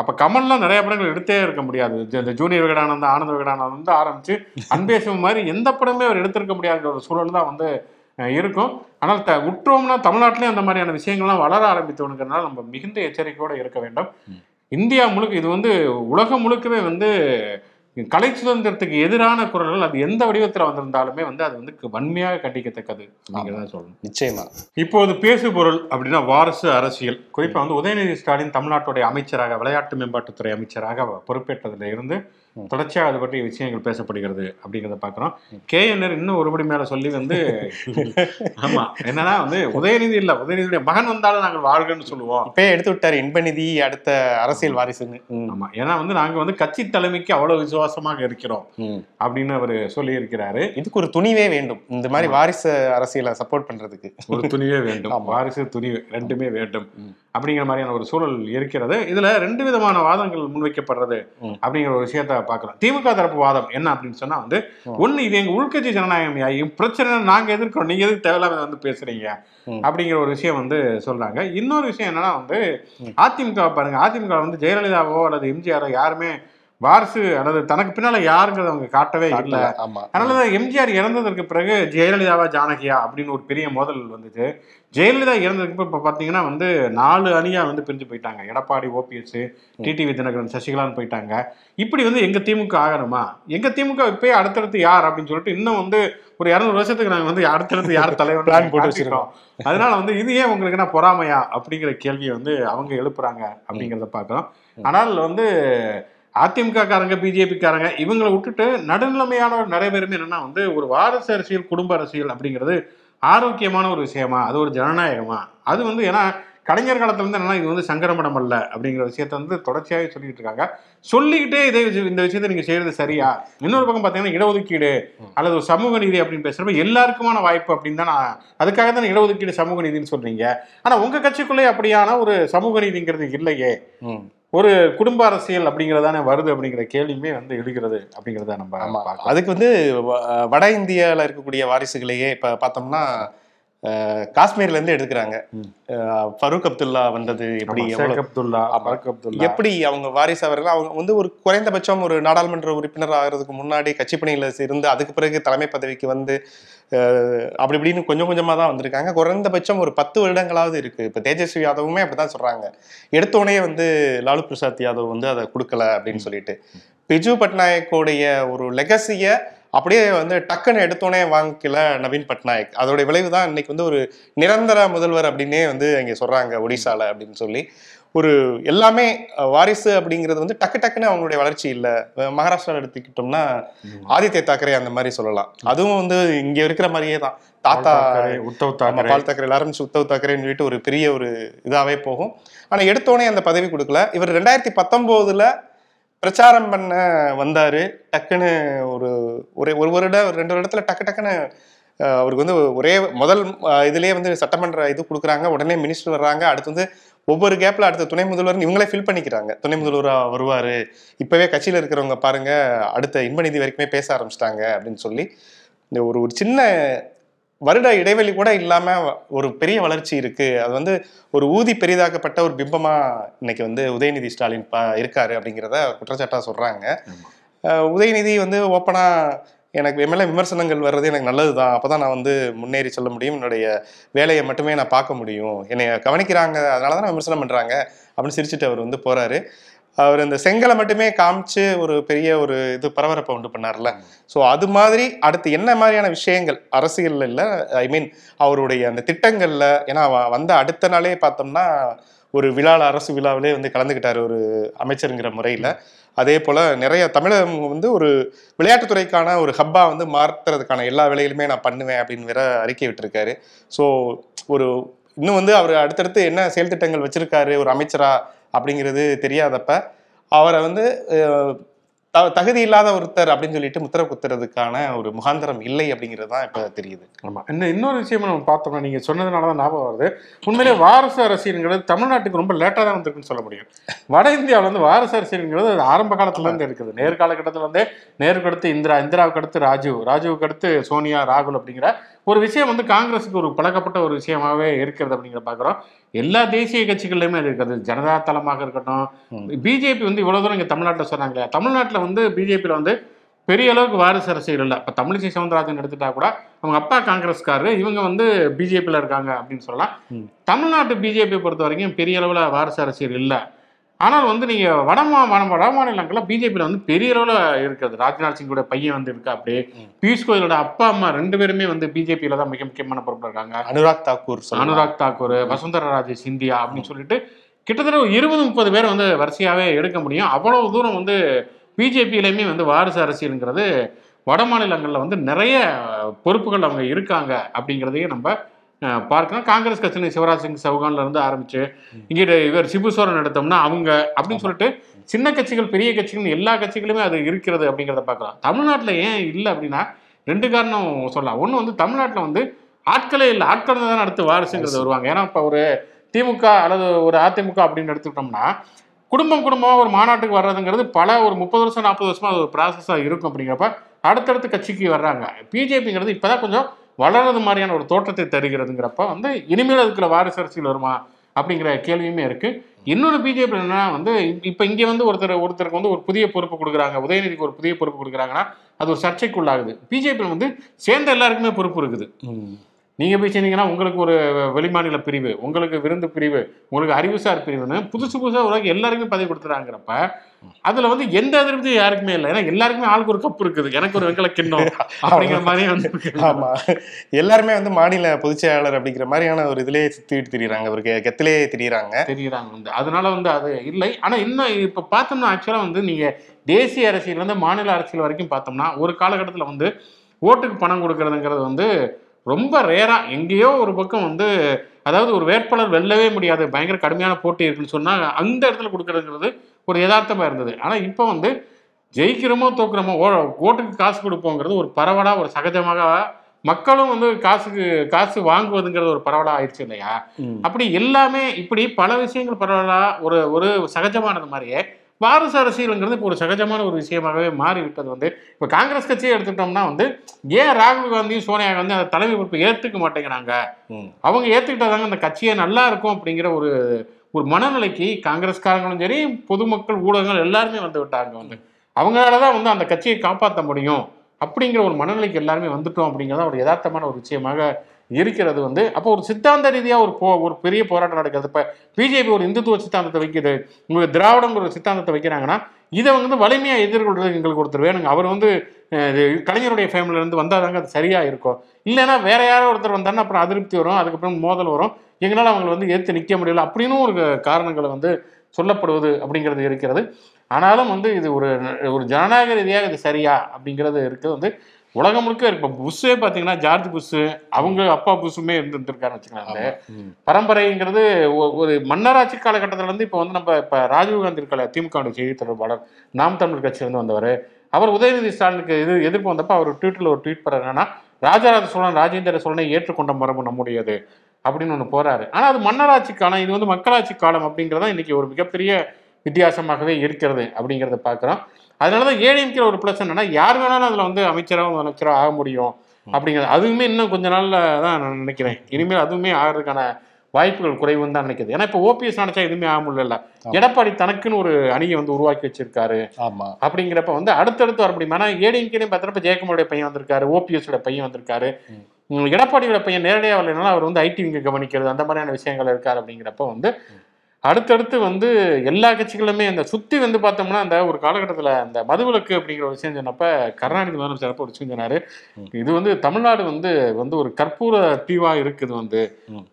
அப்ப கமல்லாம் நிறைய படங்கள் எடுத்தே இருக்க முடியாது. இந்த ஜூனியர் விகடானந்தா ஆனந்த விகடானந்தம் வந்து ஆரம்பிச்சு அன்பேசும் மாதிரி எந்த படமே அவர் எடுத்திருக்க முடியாத ஒரு சூழல் தான் வந்து இருக்கும். ஆனால் த உற்றோம்னா தமிழ்நாட்டிலேயும் அந்த மாதிரியான விஷயங்கள்லாம் வளர ஆரம்பித்தவனுங்கிறதுனால நம்ம மிகுந்த எச்சரிக்கையோடு இருக்க வேண்டும். இந்தியா முழுக்க இது வந்து உலகம் முழுக்கவே வந்து கலை சுதந்திரத்துக்கு எதிரான குரல்கள் அது எந்த வடிவத்தில் வந்திருந்தாலுமே வந்து அது வந்து வன்மையாக கண்டிக்கத்தக்கது அப்படிங்கிறத சொல்லணும். நிச்சயமா. இப்போது பேசு பொருள் அப்படின்னா வாரிசு அரசியல். குறிப்பா வந்து உதயநிதி ஸ்டாலின் தமிழ்நாட்டுடைய அமைச்சராக விளையாட்டு மேம்பாட்டுத்துறை அமைச்சராக பொறுப்பேற்றதுல இருந்து. தொடர்ச்சியாக அது பற்றிய விஷயங்கள் பேசப்படுகிறது அப்படிங்கிறத பார்க்குறோம். கேஎன்ஆர் இன்னும் ஒருபடி மேல சொல்லி வந்து ஆமா என்னன்னா வந்து உதயநிதி இல்ல உதயநிதியுடைய மகன் வந்தாலும் நாங்கள் வாழ்கன்னு சொல்லுவோம். இப்பயே எடுத்து விட்டாரு இன்பநிதி அடுத்த அரசியல் வாரிசுன்னு. ம், ஆமா ஏன்னா வந்து நாங்க வந்து கட்சி தலைமைக்கு அவ்வளவு விசுவாசமாக இருக்கிறோம். அப்படின்னு அவர் சொல்லி இருக்கிறாரு இதுக்கு ஒரு துணிவே வேண்டும் இந்த மாதிரி வாரிசு அரசியலை சப்போர்ட் பண்றதுக்கு. ஒரு துணிவே வேண்டும். வாரிசு துணிவு ரெண்டுமே வேண்டும். அப்படிங்கிற மாதிரியான ஒரு சூழல் இருக்கிறது இதுல ரெண்டு விதமான வாதங்கள் முன்வைக்கப்படுறது. அப்படிங்கிற ஒரு விஷயத்த பார்க்கலாம் திமுக தரப்பு வாதம் என்ன அப்படின்னு சொன்னா வந்து. ஒண்ணு இது எங்க உள்கட்சி ஜனநாயகம் ஐயா, பிரச்சனை நாங்க எதிர்க்கிறோம் நீங்க எதுக்கு தேவையில்லாம வந்து பேசுறீங்க. அப்படிங்கிற ஒரு விஷயம் வந்து சொல்றாங்க இன்னொரு விஷயம் என்னன்னா வந்து. அதிமுக பாருங்க அதிமுக வந்து ஜெயலலிதாவோ அல்லது எம்ஜிஆரோ யாருமே வாரிசு அல்லது தனக்கு பின்னால யாருங்கிறத அவங்க காட்டவே இல்லை. அதனாலதான் எம்ஜிஆர் இறந்ததற்கு பிறகு ஜெயலலிதாவா ஜானகியா அப்படின்னு ஒரு பெரிய மோதல் வந்துச்சு. ஜெயலலிதா இறந்ததுக்கு இப்ப பாத்தீங்கன்னா வந்து நாலு அணியா வந்து பிரிஞ்சு போயிட்டாங்க. எடப்பாடி ஓபிஎஸ் டிடிவி தினகரன் சசிகலான்னு போயிட்டாங்க. இப்படி வந்து எங்க திமுக ஆகணுமா? எங்க திமுக இப்பயே அடுத்தடுத்து யார் அப்படின்னு சொல்லிட்டு இன்னும் வந்து ஒரு இரநூறு வருஷத்துக்கு நாங்க வந்து அடுத்தடுத்து யார் தலைவர் Plan போட்டு வச்சிருக்கோம். அதனால வந்து இது ஏன் உங்களுக்கு என்ன பொறாமையா அப்படிங்கிற கேள்வியை வந்து அவங்க எழுப்புறாங்க அப்படிங்கிறத பார்க்கலாம் ஆனால் வந்து அதிமுக காரங்க பிஜேபி காரங்க இவங்களை விட்டுட்டு நடுநிலைமையானவர் நிறைய பேருமே என்னன்னா வந்து ஒரு வாரிசு அரசியல் குடும்ப அரசியல் அப்படிங்கிறது ஆரோக்கியமான ஒரு விஷயமா? அது ஒரு ஜனநாயகமா? அது வந்து ஏன்னா கலைஞர் காலத்துல இருந்து என்னன்னா இது வந்து சங்கரமடம் அல்ல அப்படிங்கிற விஷயத்த வந்து தொடர்ச்சியாகவே சொல்லிட்டு இருக்காங்க. சொல்லிக்கிட்டே இதே இந்த விஷயத்தை நீங்க செய்யறது சரியா? இன்னொரு பக்கம் பாத்தீங்கன்னா இடஒதுக்கீடு அல்லது ஒரு சமூக நீதி அப்படின்னு பேசுறப்ப எல்லாருக்குமான வாய்ப்பு அப்படின்னு தான் நான் அதுக்காக தான் இடஒதுக்கீடு சமூக நீதின்னு சொல்றீங்க. ஆனா உங்க கட்சிக்குள்ளே அப்படியான ஒரு சமூக நீதிங்கிறது இல்லையே. ஒரு குடும்ப அரசியல் அப்படிங்கறதானே வருது அப்படிங்கிற கேள்வியுமே வந்து எழுகிறது அப்படிங்கறத நம்ம அதுக்கு வந்து வட இந்தியால இருக்கக்கூடிய வாரிசுகளையே இப்ப பார்த்தோம்னா அஹ், காஷ்மீர்ல இருந்து எடுக்கிறாங்க. ஃபரூக் அப்துல்லா வந்தது எப்படி அப்துல்லா ஆமா. பரக் அப்துல்லா. எப்படி அவங்க வாரிசு அவர்கள் அவங்க வந்து ஒரு குறைந்தபட்சம் ஒரு நாடாளுமன்ற உறுப்பினர் ஆகிறதுக்கு முன்னாடி கட்சி பணியில இருந்து அதுக்கு பிறகு தலைமை பதவிக்கு வந்து அப்படி இப்படின்னு கொஞ்சம் கொஞ்சமா தான் வந்திருக்காங்க. குறைந்தபட்சம் ஒரு பத்து வருடங்களாவது இருக்கு. இப்ப தேஜஸ்வி யாதவுமே அப்படிதான் சொல்றாங்க. எடுத்தோடனே வந்து லாலு பிரசாத் யாதவ் வந்து அதை கொடுக்கல அப்படின்னு சொல்லிட்டு. பிஜு பட்நாயக்கோடைய ஒரு லெகசிய அப்படியே வந்து டக்குன்னு எடுத்தோடனே வாங்கிக்கல நவீன் பட்நாயக். அதோட விளைவு தான் இன்னைக்கு வந்து ஒரு நிரந்தர முதல்வர் அப்படின்னே வந்து இங்க சொல்றாங்க ஒடிசால அப்படின்னு சொல்லி. ஒரு எல்லாமே வாரிசு அப்படிங்கிறது வந்து டக்கு டக்குன்னு அவங்களுடைய வளர்ச்சி இல்லை. மகாராஷ்டிரா எடுத்துக்கிட்டோம்னா ஆதித்ய தாக்கரே அந்த மாதிரி சொல்லலாம். அதுவும் வந்து இங்க இருக்கிற மாதிரியே தான். தாத்தா உத்தவ் தாக்கரே. பால் தாக்கரே ஆரம்பிச்சு உத்தவ் தாக்கரேன்னு சொல்லிட்டு ஒரு பெரிய ஒரு இதாவே போகும். ஆனா எடுத்தோடனே அந்த பதவி கொடுக்கல. இவர் ரெண்டாயிரத்தி பத்தொன்பதுல பிரச்சாரம் பண்ண வந்தார். டக்குன்னு ஒரு ஒரு ஒரு வருடம் ஒரு ரெண்டு வருடத்தில் டக்கு டக்குன்னு அவருக்கு வந்து ஒரே முதல் இதுலேயே வந்து சட்டமன்ற இது கொடுக்குறாங்க. உடனே மினிஸ்டர் வர்றாங்க. அடுத்து வந்து ஒவ்வொரு கேப்பில் அடுத்த துணை முதல்வர் இவங்களே ஃபில் பண்ணிக்கிறாங்க. துணை முதல்வராக வருவார். இப்போவே கட்சியில் இருக்கிறவங்க பாருங்கள் அடுத்த இன்பநிதி வரைக்குமே பேச ஆரம்பிச்சிட்டாங்க அப்படின்னு சொல்லி இந்த ஒரு ஒரு சின்ன வருட இடைவெளி கூட இல்லாம ஒரு பெரிய வளர்ச்சி இருக்கு. அது வந்து ஒரு ஊதி பெரிதாக்கப்பட்ட ஒரு பிம்பமா இன்னைக்கு வந்து உதயநிதி ஸ்டாலின் பா- இருக்காரு அப்படிங்கிறத குற்றச்சாட்டா சொல்றாங்க. ஆமா. அஹ் உதயநிதி வந்து ஓப்பனா எனக்கு என் மேல விமர்சனங்கள் வர்றது எனக்கு நல்லதுதான். அப்பதான் நான் வந்து முன்னேறி செல்ல முடியும். என்னுடைய வேலையை மட்டுமே நான் பார்க்க முடியும். என்னை கவனிக்கிறாங்க. அதனால தான் விமர்சனம் பண்றாங்க அப்படின்னு சிரிச்சுட்டு அவர் வந்து போறாரு. அவர் இந்த செங்கலை மட்டுமே காமிச்சு ஒரு பெரிய ஒரு இது பரபரப்பை உண்டு பண்ணார்ல. ஸோ அது மாதிரி அடுத்து என்ன மாதிரியான விஷயங்கள் அரசியல்ல இல்ல ஐ மீன் அவருடைய அந்த திட்டங்கள்ல ஏன்னா வந்த அடுத்த நாளே பார்த்தோம்னா ஒரு விழால அரசு விழாவிலே வந்து கலந்துக்கிட்டாரு ஒரு அமைச்சருங்கிற முறையில. அதே போல நிறைய தமிழகம் வந்து ஒரு விளையாட்டுத்துறைக்கான ஒரு ஹப்பா வந்து மாற்றுறதுக்கான எல்லா வேலைகளுமே நான் பண்ணுவேன் அப்படின்னு வேற அறிக்கை விட்டிருக்காரு. ஸோ ஒரு இன்னும் வந்து அவர் அடுத்தடுத்து என்ன செயல் திட்டங்கள் வச்சிருக்காரு ஒரு அமைச்சரா அப்படிங்கிறது தெரியாதப்ப அவரை வந்து த- தகுதி இல்லாத ஒருத்தர் அப்படின்னு சொல்லிட்டு முத்திர குத்துறதுக்கான ஒரு முகாந்திரம் இல்லை அப்படிங்கிறது தான் இப்போ தெரியுது. ஆமாம் இன்னும் இன்னொரு விஷயம் நம்ம பார்த்தோம்னா நீங்கள் சொன்னதுனால தான் ஞாபகம் வருது. உண்மையிலே வாரசு அரசியல்ங்கிறது தமிழ்நாட்டுக்கு ரொம்ப லேட்டாக தான் வந்திருக்குன்னு சொல்ல முடியும். வட இந்தியாவில் வந்து வாரசு அரசியல்ங்கிறது அது ஆரம்ப காலத்துலேருந்து இருக்குது. நேர் காலகட்டத்துல வந்து நேருக்கு அடுத்து இந்திரா இந்திராவுக்கு அடுத்து ராஜீவ் ராஜீவுக்கு அடுத்து சோனியா ராகுல் அப்படிங்கிற ஒரு விஷயம் வந்து காங்கிரஸுக்கு ஒரு பழக்கப்பட்ட ஒரு விஷயமாவே இருக்கிறது அப்படிங்கிற பார்க்குறோம். எல்லா தேசிய கட்சிகள்லையுமே அது இருக்குது ஜனதா தளமாக இருக்கட்டும். பிஜேபி வந்து இவ்வளவு தூரம் இங்க தமிழ்நாட்டில் சொன்னாங்க தமிழ்நாட்டில் வந்து பிஜேபியில் வந்து பெரிய அளவுக்கு வாரிசு அரசியல் இல்லை. இப்போ தமிழிசை சவுந்தரராஜன் எடுத்துட்டா கூட அவங்க அப்பா காங்கிரஸ்காரரு இவங்க வந்து பிஜேபியில் இருக்காங்க அப்படின்னு சொல்லலாம். தமிழ்நாட்டு பிஜேபியை பொறுத்த வரைக்கும் பெரிய அளவில் வாரிசு அரசியல் இல்லை. ஆனால் வந்து நீங்கள் வடமா வட வட மாநிலங்களில் பிஜேபியில் வந்து பெரிய அளவில் இருக்கிறது ராஜ்நாத் சிங்கோட பையன் வந்து இருக்கா அப்படியே. பியூஷ் கோயலோட அப்பா அம்மா ரெண்டு பேருமே வந்து பிஜேபியில் தான் மிக முக்கியமான பொறுப்பில் இருக்காங்க அனுராக் தாக்கூர். அனுராக் தாக்கூர் வசுந்தரா ராஜே சிந்தியா அப்படின்னு சொல்லிட்டு கிட்டத்தட்ட ஒரு இருபது முப்பது பேர் வந்து வரிசையாவே எடுக்க முடியும் அவ்வளவு தூரம் வந்து பிஜேபியிலையுமே வந்து வாரிசு அரசியலுங்கிறது வட மாநிலங்களில் வந்து நிறைய பொறுப்புகள் அவங்க இருக்காங்க அப்படிங்கிறதையும் நம்ம அஹ், பார்க்கணும் காங்கிரஸ் கட்சியின் சிவராஜ் சிங் சௌகான்ல இருந்து ஆரம்பிச்சு இங்கே இவர் சிபு சோரன் எடுத்தோம்னா அவங்க அப்படின்னு சொல்லிட்டு சின்ன கட்சிகள் பெரிய கட்சிகள் எல்லா கட்சிகளுமே அது இருக்கிறது அப்படிங்கிறத பார்க்கலாம். தமிழ்நாட்டில் ஏன் இல்லை அப்படின்னா ரெண்டு காரணம் சொல்லலாம். ஒன்று வந்து தமிழ்நாட்டில் வந்து ஆட்களே இல்லை. ஆட்கள் தான் அடுத்து வாரிசுங்கிறது வருவாங்க. ஏன்னா இப்போ ஒரு திமுக அல்லது ஒரு அதிமுக அப்படின்னு எடுத்துக்கிட்டோம்னா குடும்பம் குடும்பமாக ஒரு மாநாட்டுக்கு வர்றதுங்கிறது பல ஒரு முப்பது வருஷம் நாற்பது வருஷமா அது ஒரு ப்ராசஸாக இருக்கும் அப்படிங்கிறப்ப அடுத்தடுத்து கட்சிக்கு வர்றாங்க. பிஜேபிங்கிறது இப்போதான் கொஞ்சம் வளர்றது மாதிரியான ஒரு தோற்றத்தை தருகிறதுங்கிறப்ப வந்து இனிமேல் அதுக்குள்ள வாரிசு அரசியல் வருமா அப்படிங்கிற கேள்வியுமே இருக்கு. இன்னொரு பிஜேபி என்னன்னா வந்து இப்போ இங்கே வந்து ஒருத்தர் ஒருத்தருக்கு வந்து ஒரு புதிய பொறுப்பு கொடுக்குறாங்க உதயநிதிக்கு ஒரு புதிய பொறுப்பு கொடுக்குறாங்கன்னா அது ஒரு சர்ச்சைக்குள்ளாகுது. பிஜேபி வந்து சேர்ந்த எல்லாருக்குமே பொறுப்பு இருக்குது. ம். நீங்க போய் சேர்ந்தீங்கன்னா உங்களுக்கு ஒரு வெளிமாநில பிரிவு உங்களுக்கு விருந்து பிரிவு உங்களுக்கு அறிவுசார் பிரிவுன்னு புதுசு புதுசா உலக எல்லாருக்குமே பதவி கொடுத்துறாங்கிறப்ப அதுல வந்து எந்த அதிருப்தியும் யாருக்குமே இல்லை. ஏன்னா எல்லாருக்குமே ஆளுக்கு ஒரு கப் இருக்குது. எனக்கு ஒரு வெங்கல கிண்ணம் அப்படிங்கிற மாதிரி வந்து ஆமா. எல்லாருமே வந்து மாநில பொதுச் செயலாளர் அப்படிங்கிற மாதிரியான ஒரு இதுலயே சுத்திட்டு திரியுறாங்க. ஒரு கெத்திலேயே திரியுறாங்க. தெரியுறாங்க வந்து. அதனால வந்து அது இல்லை. ஆனா இன்னும் இப்ப பார்த்தோம்னா ஆக்சுவலா வந்து நீங்க தேசிய அரசியல் வந்து மாநில அரசியல் வரைக்கும் பார்த்தோம்னா ஒரு காலகட்டத்துல வந்து ஓட்டுக்கு பணம் கொடுக்கறதுங்கிறது வந்து ரொம்ப ரேரா எங்கேயோ ஒரு பக்கம் வந்து அதாவது ஒரு வேட்பாளர் வெல்லவே முடியாது. பயங்கர கடுமையான போட்டி இருக்குன்னு சொன்னா அந்த இடத்துல கொடுக்கறதுங்கிறது ஒரு யதார்த்தமா இருந்தது ஆனா இப்போ வந்து ஜெயிக்கிறோமோ தோக்குறோமோ ஓ ஓட்டுக்கு காசு கொடுப்போங்கிறது ஒரு பரவலா ஒரு சகஜமாக மக்களும் வந்து காசுக்கு காசு வாங்குவதுங்கிறது ஒரு பரவலா ஆயிடுச்சு இல்லையா. அப்படி எல்லாமே இப்படி பல விஷயங்கள் பரவலா ஒரு ஒரு சகஜமானது மாதிரியே வாரிசு அரசியலுங்கிறது இப்போ ஒரு சகஜமான ஒரு விஷயமாகவே மாறிவிட்டது வந்து இப்போ காங்கிரஸ் கட்சியை எடுத்துட்டோம்னா வந்து ஏன் ராகுல் காந்தியும் சோனியா காந்தி அந்த தலைமை பொறுப்பை ஏற்றுக்க மாட்டேங்கிறாங்க. அவங்க ஏற்றுக்கிட்டாதாங்க அந்த கட்சியே நல்லா இருக்கும் அப்படிங்கிற ஒரு ஒரு மனநிலைக்கு காங்கிரஸ்காரங்களும் சரி பொதுமக்கள் ஊடகங்கள் எல்லாருமே வந்து விட்டாங்க வந்து. அவங்களால தான் வந்து அந்த கட்சியை காப்பாற்ற முடியும் அப்படிங்கிற ஒரு மனநிலைக்கு எல்லாருமே வந்துட்டோம் அப்படிங்கிறத ஒரு யதார்த்தமான ஒரு விஷயமாக இருக்கிறது வந்து. அப்போ ஒரு சித்தாந்த ரீதியாக ஒரு போ ஒரு பெரிய போராட்டம் நடக்கிறது. இப்போ பிஜேபி ஒரு இந்துத்துவ சித்தாந்தத்தை வைக்கிறது உங்களுக்கு திராவிடங்கிற ஒரு சித்தாந்தத்தை வைக்கிறாங்கன்னா இதை வந்து வலிமையாக எதிர்கொள்றது எங்களுக்கு ஒருத்தர் வேணுங்க அவர் வந்து இது கலைஞருடைய ஃபேமிலியில இருந்து வந்தால் தாங்க அது சரியாக இருக்கும். இல்லைன்னா வேற யாரோ ஒருத்தர் வந்தாருன்னா அப்புறம் அதிருப்தி வரும். அதுக்கப்புறம் மோதல் வரும். எங்களால் அவங்களை வந்து ஏற்று நிற்க முடியல அப்படின்னு ஒரு காரணங்களை வந்து சொல்லப்படுவது அப்படிங்கிறது இருக்கிறது. ஆனாலும் வந்து இது ஒரு ஒரு ஜனநாயக ரீதியாக இது சரியா அப்படிங்கிறது இருக்குது வந்து உலகம் முழுக்க இப்போ புஷ்ஷே பார்த்தீங்கன்னா ஜார்ஜ் புஷ் அவங்க அப்பா புஷ்ஷுமே இருந்துருக்காருன்னு வச்சுக்கோங்களேன். பரம்பரைங்கிறது ஒரு மன்னராட்சி காலகட்டத்துல இருந்து இப்போ வந்து நம்ம இப்போ ராஜீவ்காந்தி இருக்கல திமுக செய்தி தொடர்பாளர் நாம் தமிழர் கட்சியிலேருந்து வந்தவர். அவர் உதயநிதி ஸ்டாலினுக்கு இது எதிர்ப்பு வந்தப்போ அவர் ட்வீட்டில் ஒரு ட்வீட் பண்ணுறாரு என்னன்னா ராஜராஜ சோழன் ராஜேந்திர சோழனை ஏற்றுக்கொண்ட மரபு நம்முடையது. அப்படின்னு ஒன்று போறாரு. ஆனால் அது மன்னராட்சி காலம் இது வந்து மக்களாட்சி காலம் அப்படிங்கிறதா இன்னைக்கு ஒரு மிகப்பெரிய வித்தியாசமாகவே இருக்கிறது அப்படிங்கிறத பார்க்குறோம் அதனால தான் ஏடிஎம்கே ஒரு ப்ளஸ் என்னன்னா யார் வேணாலும் அதில் வந்து அமைச்சராக முதலமைச்சராக ஆக முடியும் அப்படிங்கிறது. அதுவுமே இன்னும் கொஞ்ச நாளில் தான் நான் நினைக்கிறேன். இனிமேல் அதுவுமே ஆகிறதுக்கான வாய்ப்புகள் குறைவுன்னு தான் நினைக்குது. ஏன்னா இப்போ ஓபிஎஸ் நினைச்சா எதுவுமே ஆக முடியல எடப்பாடி தனக்குன்னு ஒரு அணியை வந்து உருவாக்கி வச்சிருக்காரு. ஆமா. அப்படிங்கிறப்ப வந்து அடுத்தடுத்து வர முடியும்? ஆனால் ஏடிஎம்கேலையும் பார்த்தப்ப ஜெயக்குமாரோட பையன் வந்திருக்காரு ஓபிஎஸோட பையன் வந்திருக்காரு. எடப்பாடியோட பையன் நேரடியாக வரலைனாலும் அவர் வந்து ஐடி விங்க கவனிக்கிறது அந்த மாதிரியான விஷயங்கள் இருக்காரு அப்படிங்கிறப்ப வந்து அடுத்தடுத்து வந்து எல்லா கட்சிகளுமே அந்த சுத்தி வந்து பார்த்தோம்னா அந்த ஒரு காலகட்டத்தில் அந்த மதுவிலக்கு அப்படிங்கிற ஒரு விஷயம் சொன்னப்ப கருணாநிதி முதலமைச்சரப்ப ஒரு விஷயம் சொன்னாரு. இது வந்து தமிழ்நாடு வந்து வந்து ஒரு கற்பூர தீவா இருக்குது வந்து.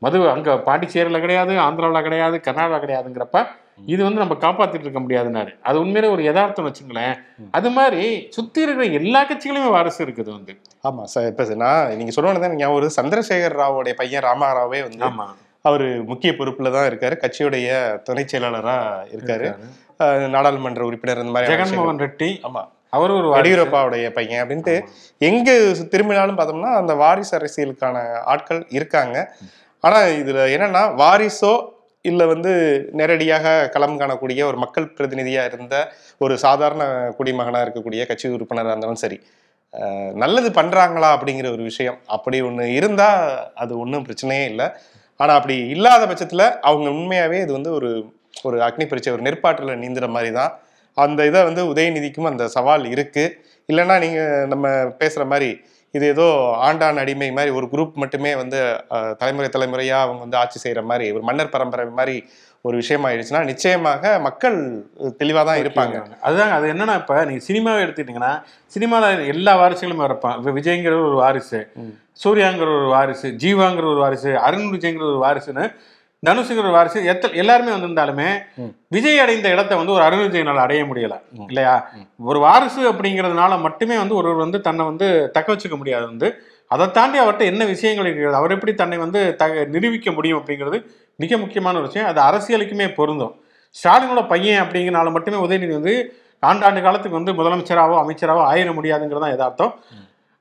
மது அங்க பாண்டிச்சேரியில் கிடையாது ஆந்திராவில் கிடையாது கர்நாடகா கிடையாதுங்கிறப்ப இது வந்து நம்ம காப்பாத்திட்டு இருக்க முடியாதுன்னாரு. அது உண்மையிலே ஒரு யதார்த்தம் வச்சுங்களேன். அது மாதிரி சுத்தி இருக்கிற எல்லா கட்சிகளுமே வாரிசு இருக்குது வந்து. ஆமா சார் இப்ப நான் நீங்க சொன்னோன்னு தான் ஞாபகம் வருது. சந்திரசேகர் ராவோடைய பையன் ராமாராவே வந்து ஆமா. அவர் முக்கிய பொறுப்புல தான் இருக்காரு. கட்சியுடைய துணை செயலாளரா இருக்காரு. நாடாளுமன்ற உறுப்பினர் இந்த மாதிரி. ஜெகன்மோகன் ரெட்டி ஆமா. அவர் ஒரு. எடியூரப்பாவுடைய பையன் அப்படின்ட்டு எங்க திரும்பினாலும் பார்த்தோம்னா அந்த வாரிசு அரசியலுக்கான ஆட்கள் இருக்காங்க. ஆனா இதுல என்னன்னா வாரிசோ இல்ல வந்து நேரடியாக களம் காணக்கூடிய ஒரு மக்கள் பிரதிநிதியா இருந்த ஒரு சாதாரண குடிமகனா இருக்கக்கூடிய கட்சி உறுப்பினராக இருந்தாலும் சரி நல்லது பண்றாங்களா அப்படிங்கிற ஒரு விஷயம் அப்படி ஒண்ணு இருந்தா அது ஒன்றும் பிரச்சனையே இல்லை. ஆனா அப்படி இல்லாத பட்சத்துல அவங்க உண்மையாவே இது வந்து ஒரு ஒரு அக்னி பரீட்சை ஒரு நெற்பாற்றுல நீந்துற மாதிரி தான் அந்த இதை வந்து உதயநிதிக்கும் அந்த சவால் இருக்கு. இல்லைன்னா நீங்க நம்ம பேசுற மாதிரி இது ஏதோ ஆண்டான் அடிமை மாதிரி ஒரு குரூப் மட்டுமே வந்து தலைமுறை தலைமுறையா அவங்க வந்து ஆட்சி செய்யற மாதிரி ஒரு மன்னர் பரம்பரை மாதிரி ஒரு விஷயம் ஆயிடுச்சுன்னா நிச்சயமாக மக்கள் தெளிவா தான் இருப்பாங்க. அதுதாங்க அது என்னன்னா இப்ப நீங்க சினிமாவை எடுத்துக்கிட்டீங்கன்னா சினிமால எல்லா வாரிசுகளுமே இருப்பான் இப்ப விஜய்ங்கிற ஒரு வாரிசு. சூர்யாங்கிற ஒரு வாரிசு ஜீவாங்கிற ஒரு வாரிசு அருண் விஜய்ங்கிற ஒரு வாரிசுன்னு தனுஷுங்கிற ஒரு வாரிசு எத்த எல்லாருமே வந்திருந்தாலுமே. விஜய் அடைந்த இடத்தை வந்து ஒரு அருண் விஜயனால அடைய முடியல. இல்லையா? ஒரு வாரிசு அப்படிங்கிறதுனால மட்டுமே வந்து ஒருவர் வந்து தன்னை வந்து தக்க வச்சுக்க முடியாது. வந்து அதை தாண்டி அவர்கிட்ட என்ன விஷயங்கள் இருக்கிறது அவர் எப்படி தன்னை வந்து தக நிரூபிக்க முடியும் அப்படிங்கிறது மிக முக்கியமான ஒரு விஷயம். அது அரசியலுக்குமே பொருந்தும். ஸ்டாலினோட பையன் அப்படிங்கிறனால மட்டுமே உதயநிதி வந்து ஆண்டாண்டு காலத்துக்கு வந்து முதலமைச்சராவோ அமைச்சராவோ ஆயிட முடியாதுங்கிறது தான் யதார்த்தம்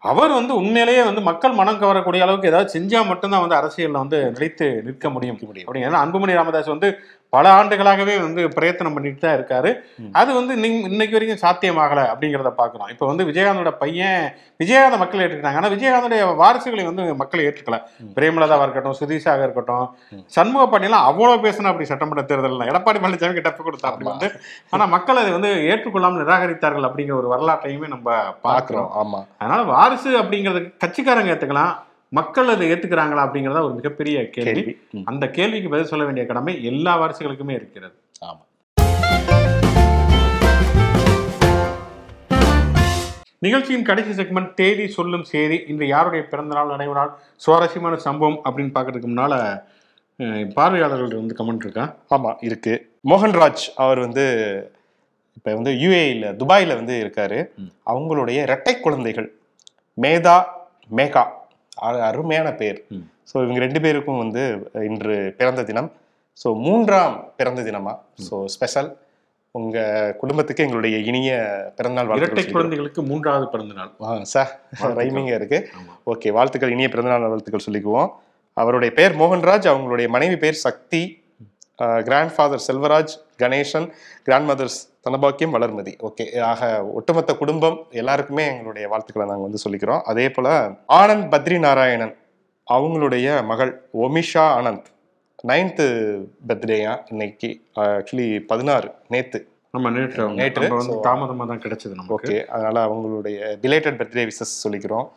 அவர் வந்து உண்மையிலேயே வந்து மக்கள் மனம் கவரக்கூடிய அளவுக்கு ஏதாவது செஞ்சா மட்டும்தான் வந்து அரசியல்ல வந்து நிலைத்து நிற்க முடியும் முடியும். ஏன்னா அன்புமணி ராமதாஸ் வந்து பல ஆண்டுகளாகவே வந்து பிரயத்தனம் பண்ணிட்டு தான் இருக்காரு. அது வந்து இன்னைக்கு வரைக்கும் சாத்தியமாகல அப்படிங்கிறத பார்க்கணும் இப்போ வந்து விஜயகாந்தோட பையன் விஜயகாந்த மக்கள் ஏற்றுக்கிட்டாங்க. ஆனா விஜயகாந்தோடைய வாரிசுகளை வந்து மக்கள் ஏற்றுக்கல. ம். பிரேமலதாவா இருக்கட்டும் சுதீஷாக இருக்கட்டும். சண்முக பாண்டியெல்லாம் அவ்வளவு பேசினா அப்படி சட்டமன்ற தேர்தல் எடப்பாடி பழனிசாமி டப்பு கொடுத்தா அப்படி. வந்து ஆனா மக்கள் அதை வந்து ஏற்றுக்கொள்ளாமல் நிராகரித்தார்கள் அப்படிங்கிற ஒரு வரலாற்றையுமே நம்ம பார்க்கிறோம். பாக்குறோம் ஆமா. அதனால வாரிசு அப்படிங்கிறது கட்சிக்காரங்க ஏத்துக்கலாம். மக்கள் அதை ஏத்துக்கிறாங்களா அப்படிங்கறத ஒரு மிகப்பெரிய கேள்வி. அந்த கேள்விக்கு பதில் சொல்ல வேண்டிய கடமை எல்லா வாரிசுகளுக்குமே இருக்கிறது. ஆமா. நிகழ்ச்சியின் கடைசி செக்மெண்ட் தேதி சொல்லும் செய்தி இன்று யாருடைய பிறந்த நாள் நினைவு நாள் சுவாரஸ்யமான சம்பவம் அப்படின்னு பார்க்கறதுக்கு முன்னால பார்வையாளர்கள் வந்து கமெண்ட் இருக்கா? ஆமா இருக்கு. மோகன்ராஜ் அவர் வந்து இப்ப வந்து யுஏஇல துபாயில வந்து இருக்காரு. அவங்களுடைய இரட்டை குழந்தைகள் மேதா மேகா. அருமையான பேர். ஸோ இவங்க ரெண்டு பேருக்கும் வந்து இன்று பிறந்த தினம். ஸோ மூன்றாம் பிறந்த தினமா? ஸோ ஸ்பெஷல் உங்க குடும்பத்துக்கு எங்களுடைய இனிய பிறந்தநாள் இரட்டை குழந்தைகளுக்கு மூன்றாவது பிறந்த நாள். சார். ரைமிங்க இருக்கு. ஓகே வாழ்த்துக்கள் இனிய பிறந்தநாள் வாழ்த்துக்கள் சொல்லிக்குவோம். அவருடைய பேர் மோகன்ராஜ் அவங்களுடைய மனைவி பேர் Sakthi. Grand father Selvaraj Ganesan grand mothers Dhanabakkiyam Valarmathi. Okay ஆக ஒட்டுமொத்த குடும்பம் எல்லாருக்குமே எங்களுடைய வாழ்த்துக்களை நாங்கள் வந்து சொல்லிக்கிறோம். அதே போல ஆனந்த் பத்ரி நாராயணன் அவங்களுடைய மகள் ஒமிஷா ஆனந்த் நைன்த்து பர்த்டேயா இன்னைக்கு ஆக்சுவலி பதினாறு நேத்து. நம்ம நேற்று நேற்று, நம்ம வந்து so- தாமதமா தான் கிடைச்சது நமக்கு. ஓகே அதனால அவங்களுடைய பிலேட்டட் பர்த்டே விஷஸ் சொல்லிக்கிறோம்.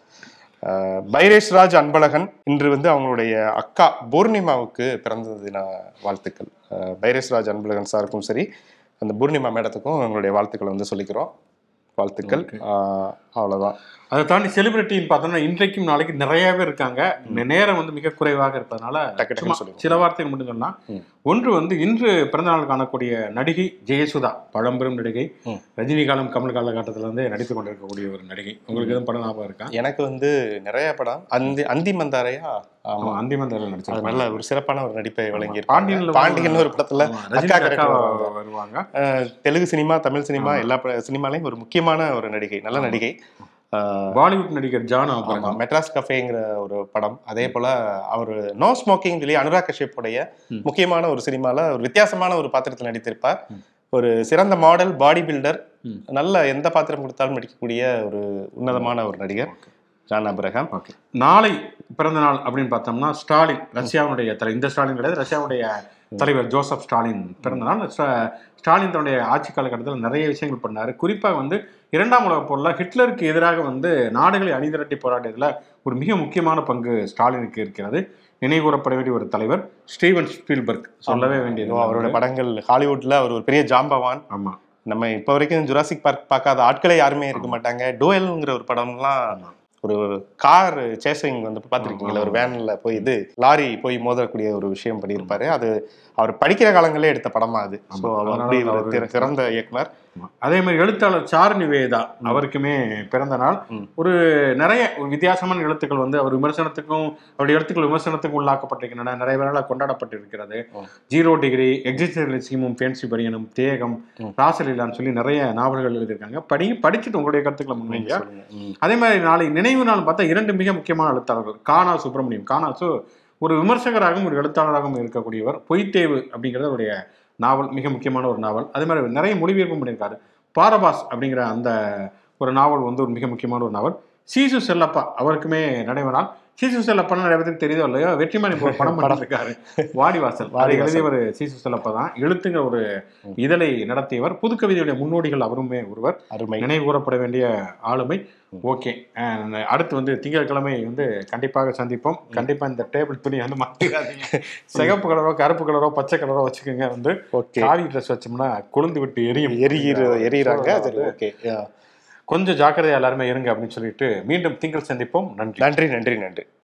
அஹ், பைரேஷ்ராஜ் அன்பழகன் இன்று வந்து அவங்களுடைய அக்கா பூர்ணிமாவுக்கு பிறந்த தின வாழ்த்துக்கள். அஹ், பைரேஷ்ராஜ் அன்பழகன் சாருக்கும் சரி அந்த பூர்ணிமா மேடத்துக்கும் எங்களுடைய வாழ்த்துக்களை வந்து சொல்லிக்கிறோம். வாழ்த்துக்கள். அவ்வளவுதான். அதை தாண்டி செலிபிரிட்டின்னு பார்த்தோம்னா இன்றைக்கும் நாளைக்கு நிறையவே இருக்காங்க. நேரம் வந்து மிக குறைவாக இருப்பதனால. சில வார்த்தைகள் மட்டும் ம். ஒன்று வந்து இன்று பிறந்தநாள் காணக்கூடிய நடிகை ஜெயசுதா பழம்பெரும் நடிகை. ரஜினி காலம் கமல் காலகட்டத்தில் வந்து நடித்து கொண்டிருக்கக்கூடிய ஒரு நடிகை. உங்களுக்கு எதுவும் படம் ஞாபகம் இருக்கா? எனக்கு வந்து நிறைய படம். அந்தி அந்தி மந்தாரையா? ஆமா. அந்திமந்தாரில் அது நடிச்சிருப்பாங்க நல்ல ஒரு சிறப்பான ஒரு நடிப்பை வழங்கி பாண்டியன்ல பாண்டியன் ஒரு படத்துல வருவாங்க. Telugu cinema Tamil cinema. எல்லா சினிமாலையும் ஒரு முக்கியமான ஒரு நடிகை நல்ல. நடிகை. பாலிவுட் நடிகர் ஜான் ஆமா மெட்ராஸ் கஃபேங்கிற ஒரு படம் அதே போல அவர் நோ ஸ்மோக்கிங் சொல்லி அனுராக் கஷ்யப் உடைய ம். முக்கியமான ஒரு சினிமால ஒரு வித்தியாசமான ஒரு பாத்திரத்தில் நடித்திருப்பார். ஒரு சிறந்த மாடல் பாடி பில்டர். நல்ல எந்த பாத்திரம் கொடுத்தாலும் நடிக்கக்கூடிய ஒரு உன்னதமான ஒரு நடிகர் ஜான் அப்ரஹாம் நாளை பிறந்த நாள் அப்படின்னு பார்த்தோம்னா ஸ்டாலின் ரஷ்யாவுடைய தலை இந்த ஸ்டாலின் கிடையாது ரஷ்யாவுடைய தலைவர் ஜோசப் ஸ்டாலின் பிறந்த நாள். ஸ்டா- ஸ்டாலின் தன்னுடைய ஆட்சி காலகட்டத்தில் நிறைய விஷயங்கள் பண்ணாரு. குறிப்பாக வந்து இரண்டாம் உலகப் போரில் ஹிட்லருக்கு எதிராக வந்து நாடுகளை அணிதிரட்டி போராட்டத்தில் ஒரு மிக முக்கியமான பங்கு ஸ்டாலினுக்கு இருக்கிறது. நினைவுகூரப்பட வேண்டிய ஒரு தலைவர் ஸ்டீவன் ஸ்பீல்பர்க். சொல்லவே வேண்டியது ஐயோ, அவரோட படங்கள் ஹாலிவுட்ல அவர் ஒரு பெரிய ஜாம்பவான். ஆமா. நம்ம இப்போ வரைக்கும் ஜுராசிக் பார்க் பார்க்காத ஆட்களே யாருமே இருக்க மாட்டாங்க. டோயல்ங்கிற ஒரு படம்லாம். ஒரு கார் சேசிங் வந்து பார்த்துருக்கீங்களா ஒரு. வேன்ல போய் இது லாரி போய் மோதக்கூடிய ஒரு விஷயம் பண்ணியிருப்பாரு அது அவர் படிக்கிற காலங்களே எடுத்த படமா அது. ஸோ அப்படி ஒரு சிறந்த இயக்குனர் அதே மாதிரி எழுத்தாளர் சாரு நிவேதா அவருக்குமே பிறந்த நாள். ஒரு நிறைய வித்தியாசமான எழுத்துக்கள் வந்து அவர் விமர்சனத்துக்கும் அவருடைய எழுத்துக்கள் விமர்சனத்துக்கும் உள்ளாக்கப்பட்டிருக்கின்றன. நிறைய பேரால் கொண்டாடப்பட்டிருக்கிறது. ஜீரோ டிகிரி எக்ஸிஸ்டன்சியமும் ஃபேன்சி பரியனும் தேகம். ராசலீலான்னு சொல்லி நிறைய நாவல்கள் எழுதியிருக்காங்க. படி படிச்சுட்டு உங்களுடைய கருத்துக்களை முன்வைங்க. அதே மாதிரி நாளை நினைவு நாள் பார்த்தா இரண்டு மிக முக்கியமான எழுத்தாளர்கள். கானா சுப்பிரமணியம். கானாசு ஒரு விமர்சகராகவும் ஒரு எழுத்தாளராகவும் இருக்கக்கூடியவர் பொய்த்தேவு அப்படிங்கிறது அவருடைய நாவல் மிக முக்கியமான ஒரு நாவல். அதே மாதிரி நிறைய மொழிபெயர்ப்பும் பண்ணியிருக்காரு. பாரபாஸ் அப்படிங்கிற அந்த ஒரு நாவல் வந்து ஒரு மிக முக்கியமான ஒரு நாவல். சீசு செல்லப்பா அவருக்குமே நடைபெறால் நாள் சீசு செல்லப்பான்னு நிறைய பேருக்கு தெரியுதோ இல்லையோ? வெற்றிமாறன் இப்போ ஒரு படம் பண்ணிருக்காரு வாடிவாசல் அதை. எழுதியவர் சீசு செல்லப்பா தான் எழுத்துங்கிற ஒரு இதழை நடத்தியவர். புதுக்கவிதையுடைய முன்னோடிகள் அவருமே ஒருவர். அருமை. நினைவு கூறப்பட வேண்டிய ஆளுமை. ஓகே. அடுத்து வந்து திங்கட்கிழமை வந்து கண்டிப்பாக சந்திப்போம். கண்டிப்பா இந்த டேபிள் துணி வந்து மாட்டிடாதீங்க சிகப்பு கலரோ கருப்பு கலரோ பச்சை கலரோ வச்சுக்கோங்க. வந்து காவி ட்ரெஸ் வச்சோம்னா கொழுந்து விட்டு எரியும். எரிகிற எரியிறாங்க. சரி ஓகே. கொஞ்சம் ஜாக்கிரதையா எல்லாருமே இருங்க அப்படின்னு சொல்லிட்டு மீண்டும் திங்கள் சந்திப்போம். நன்றி. நன்றி நன்றி நன்றி.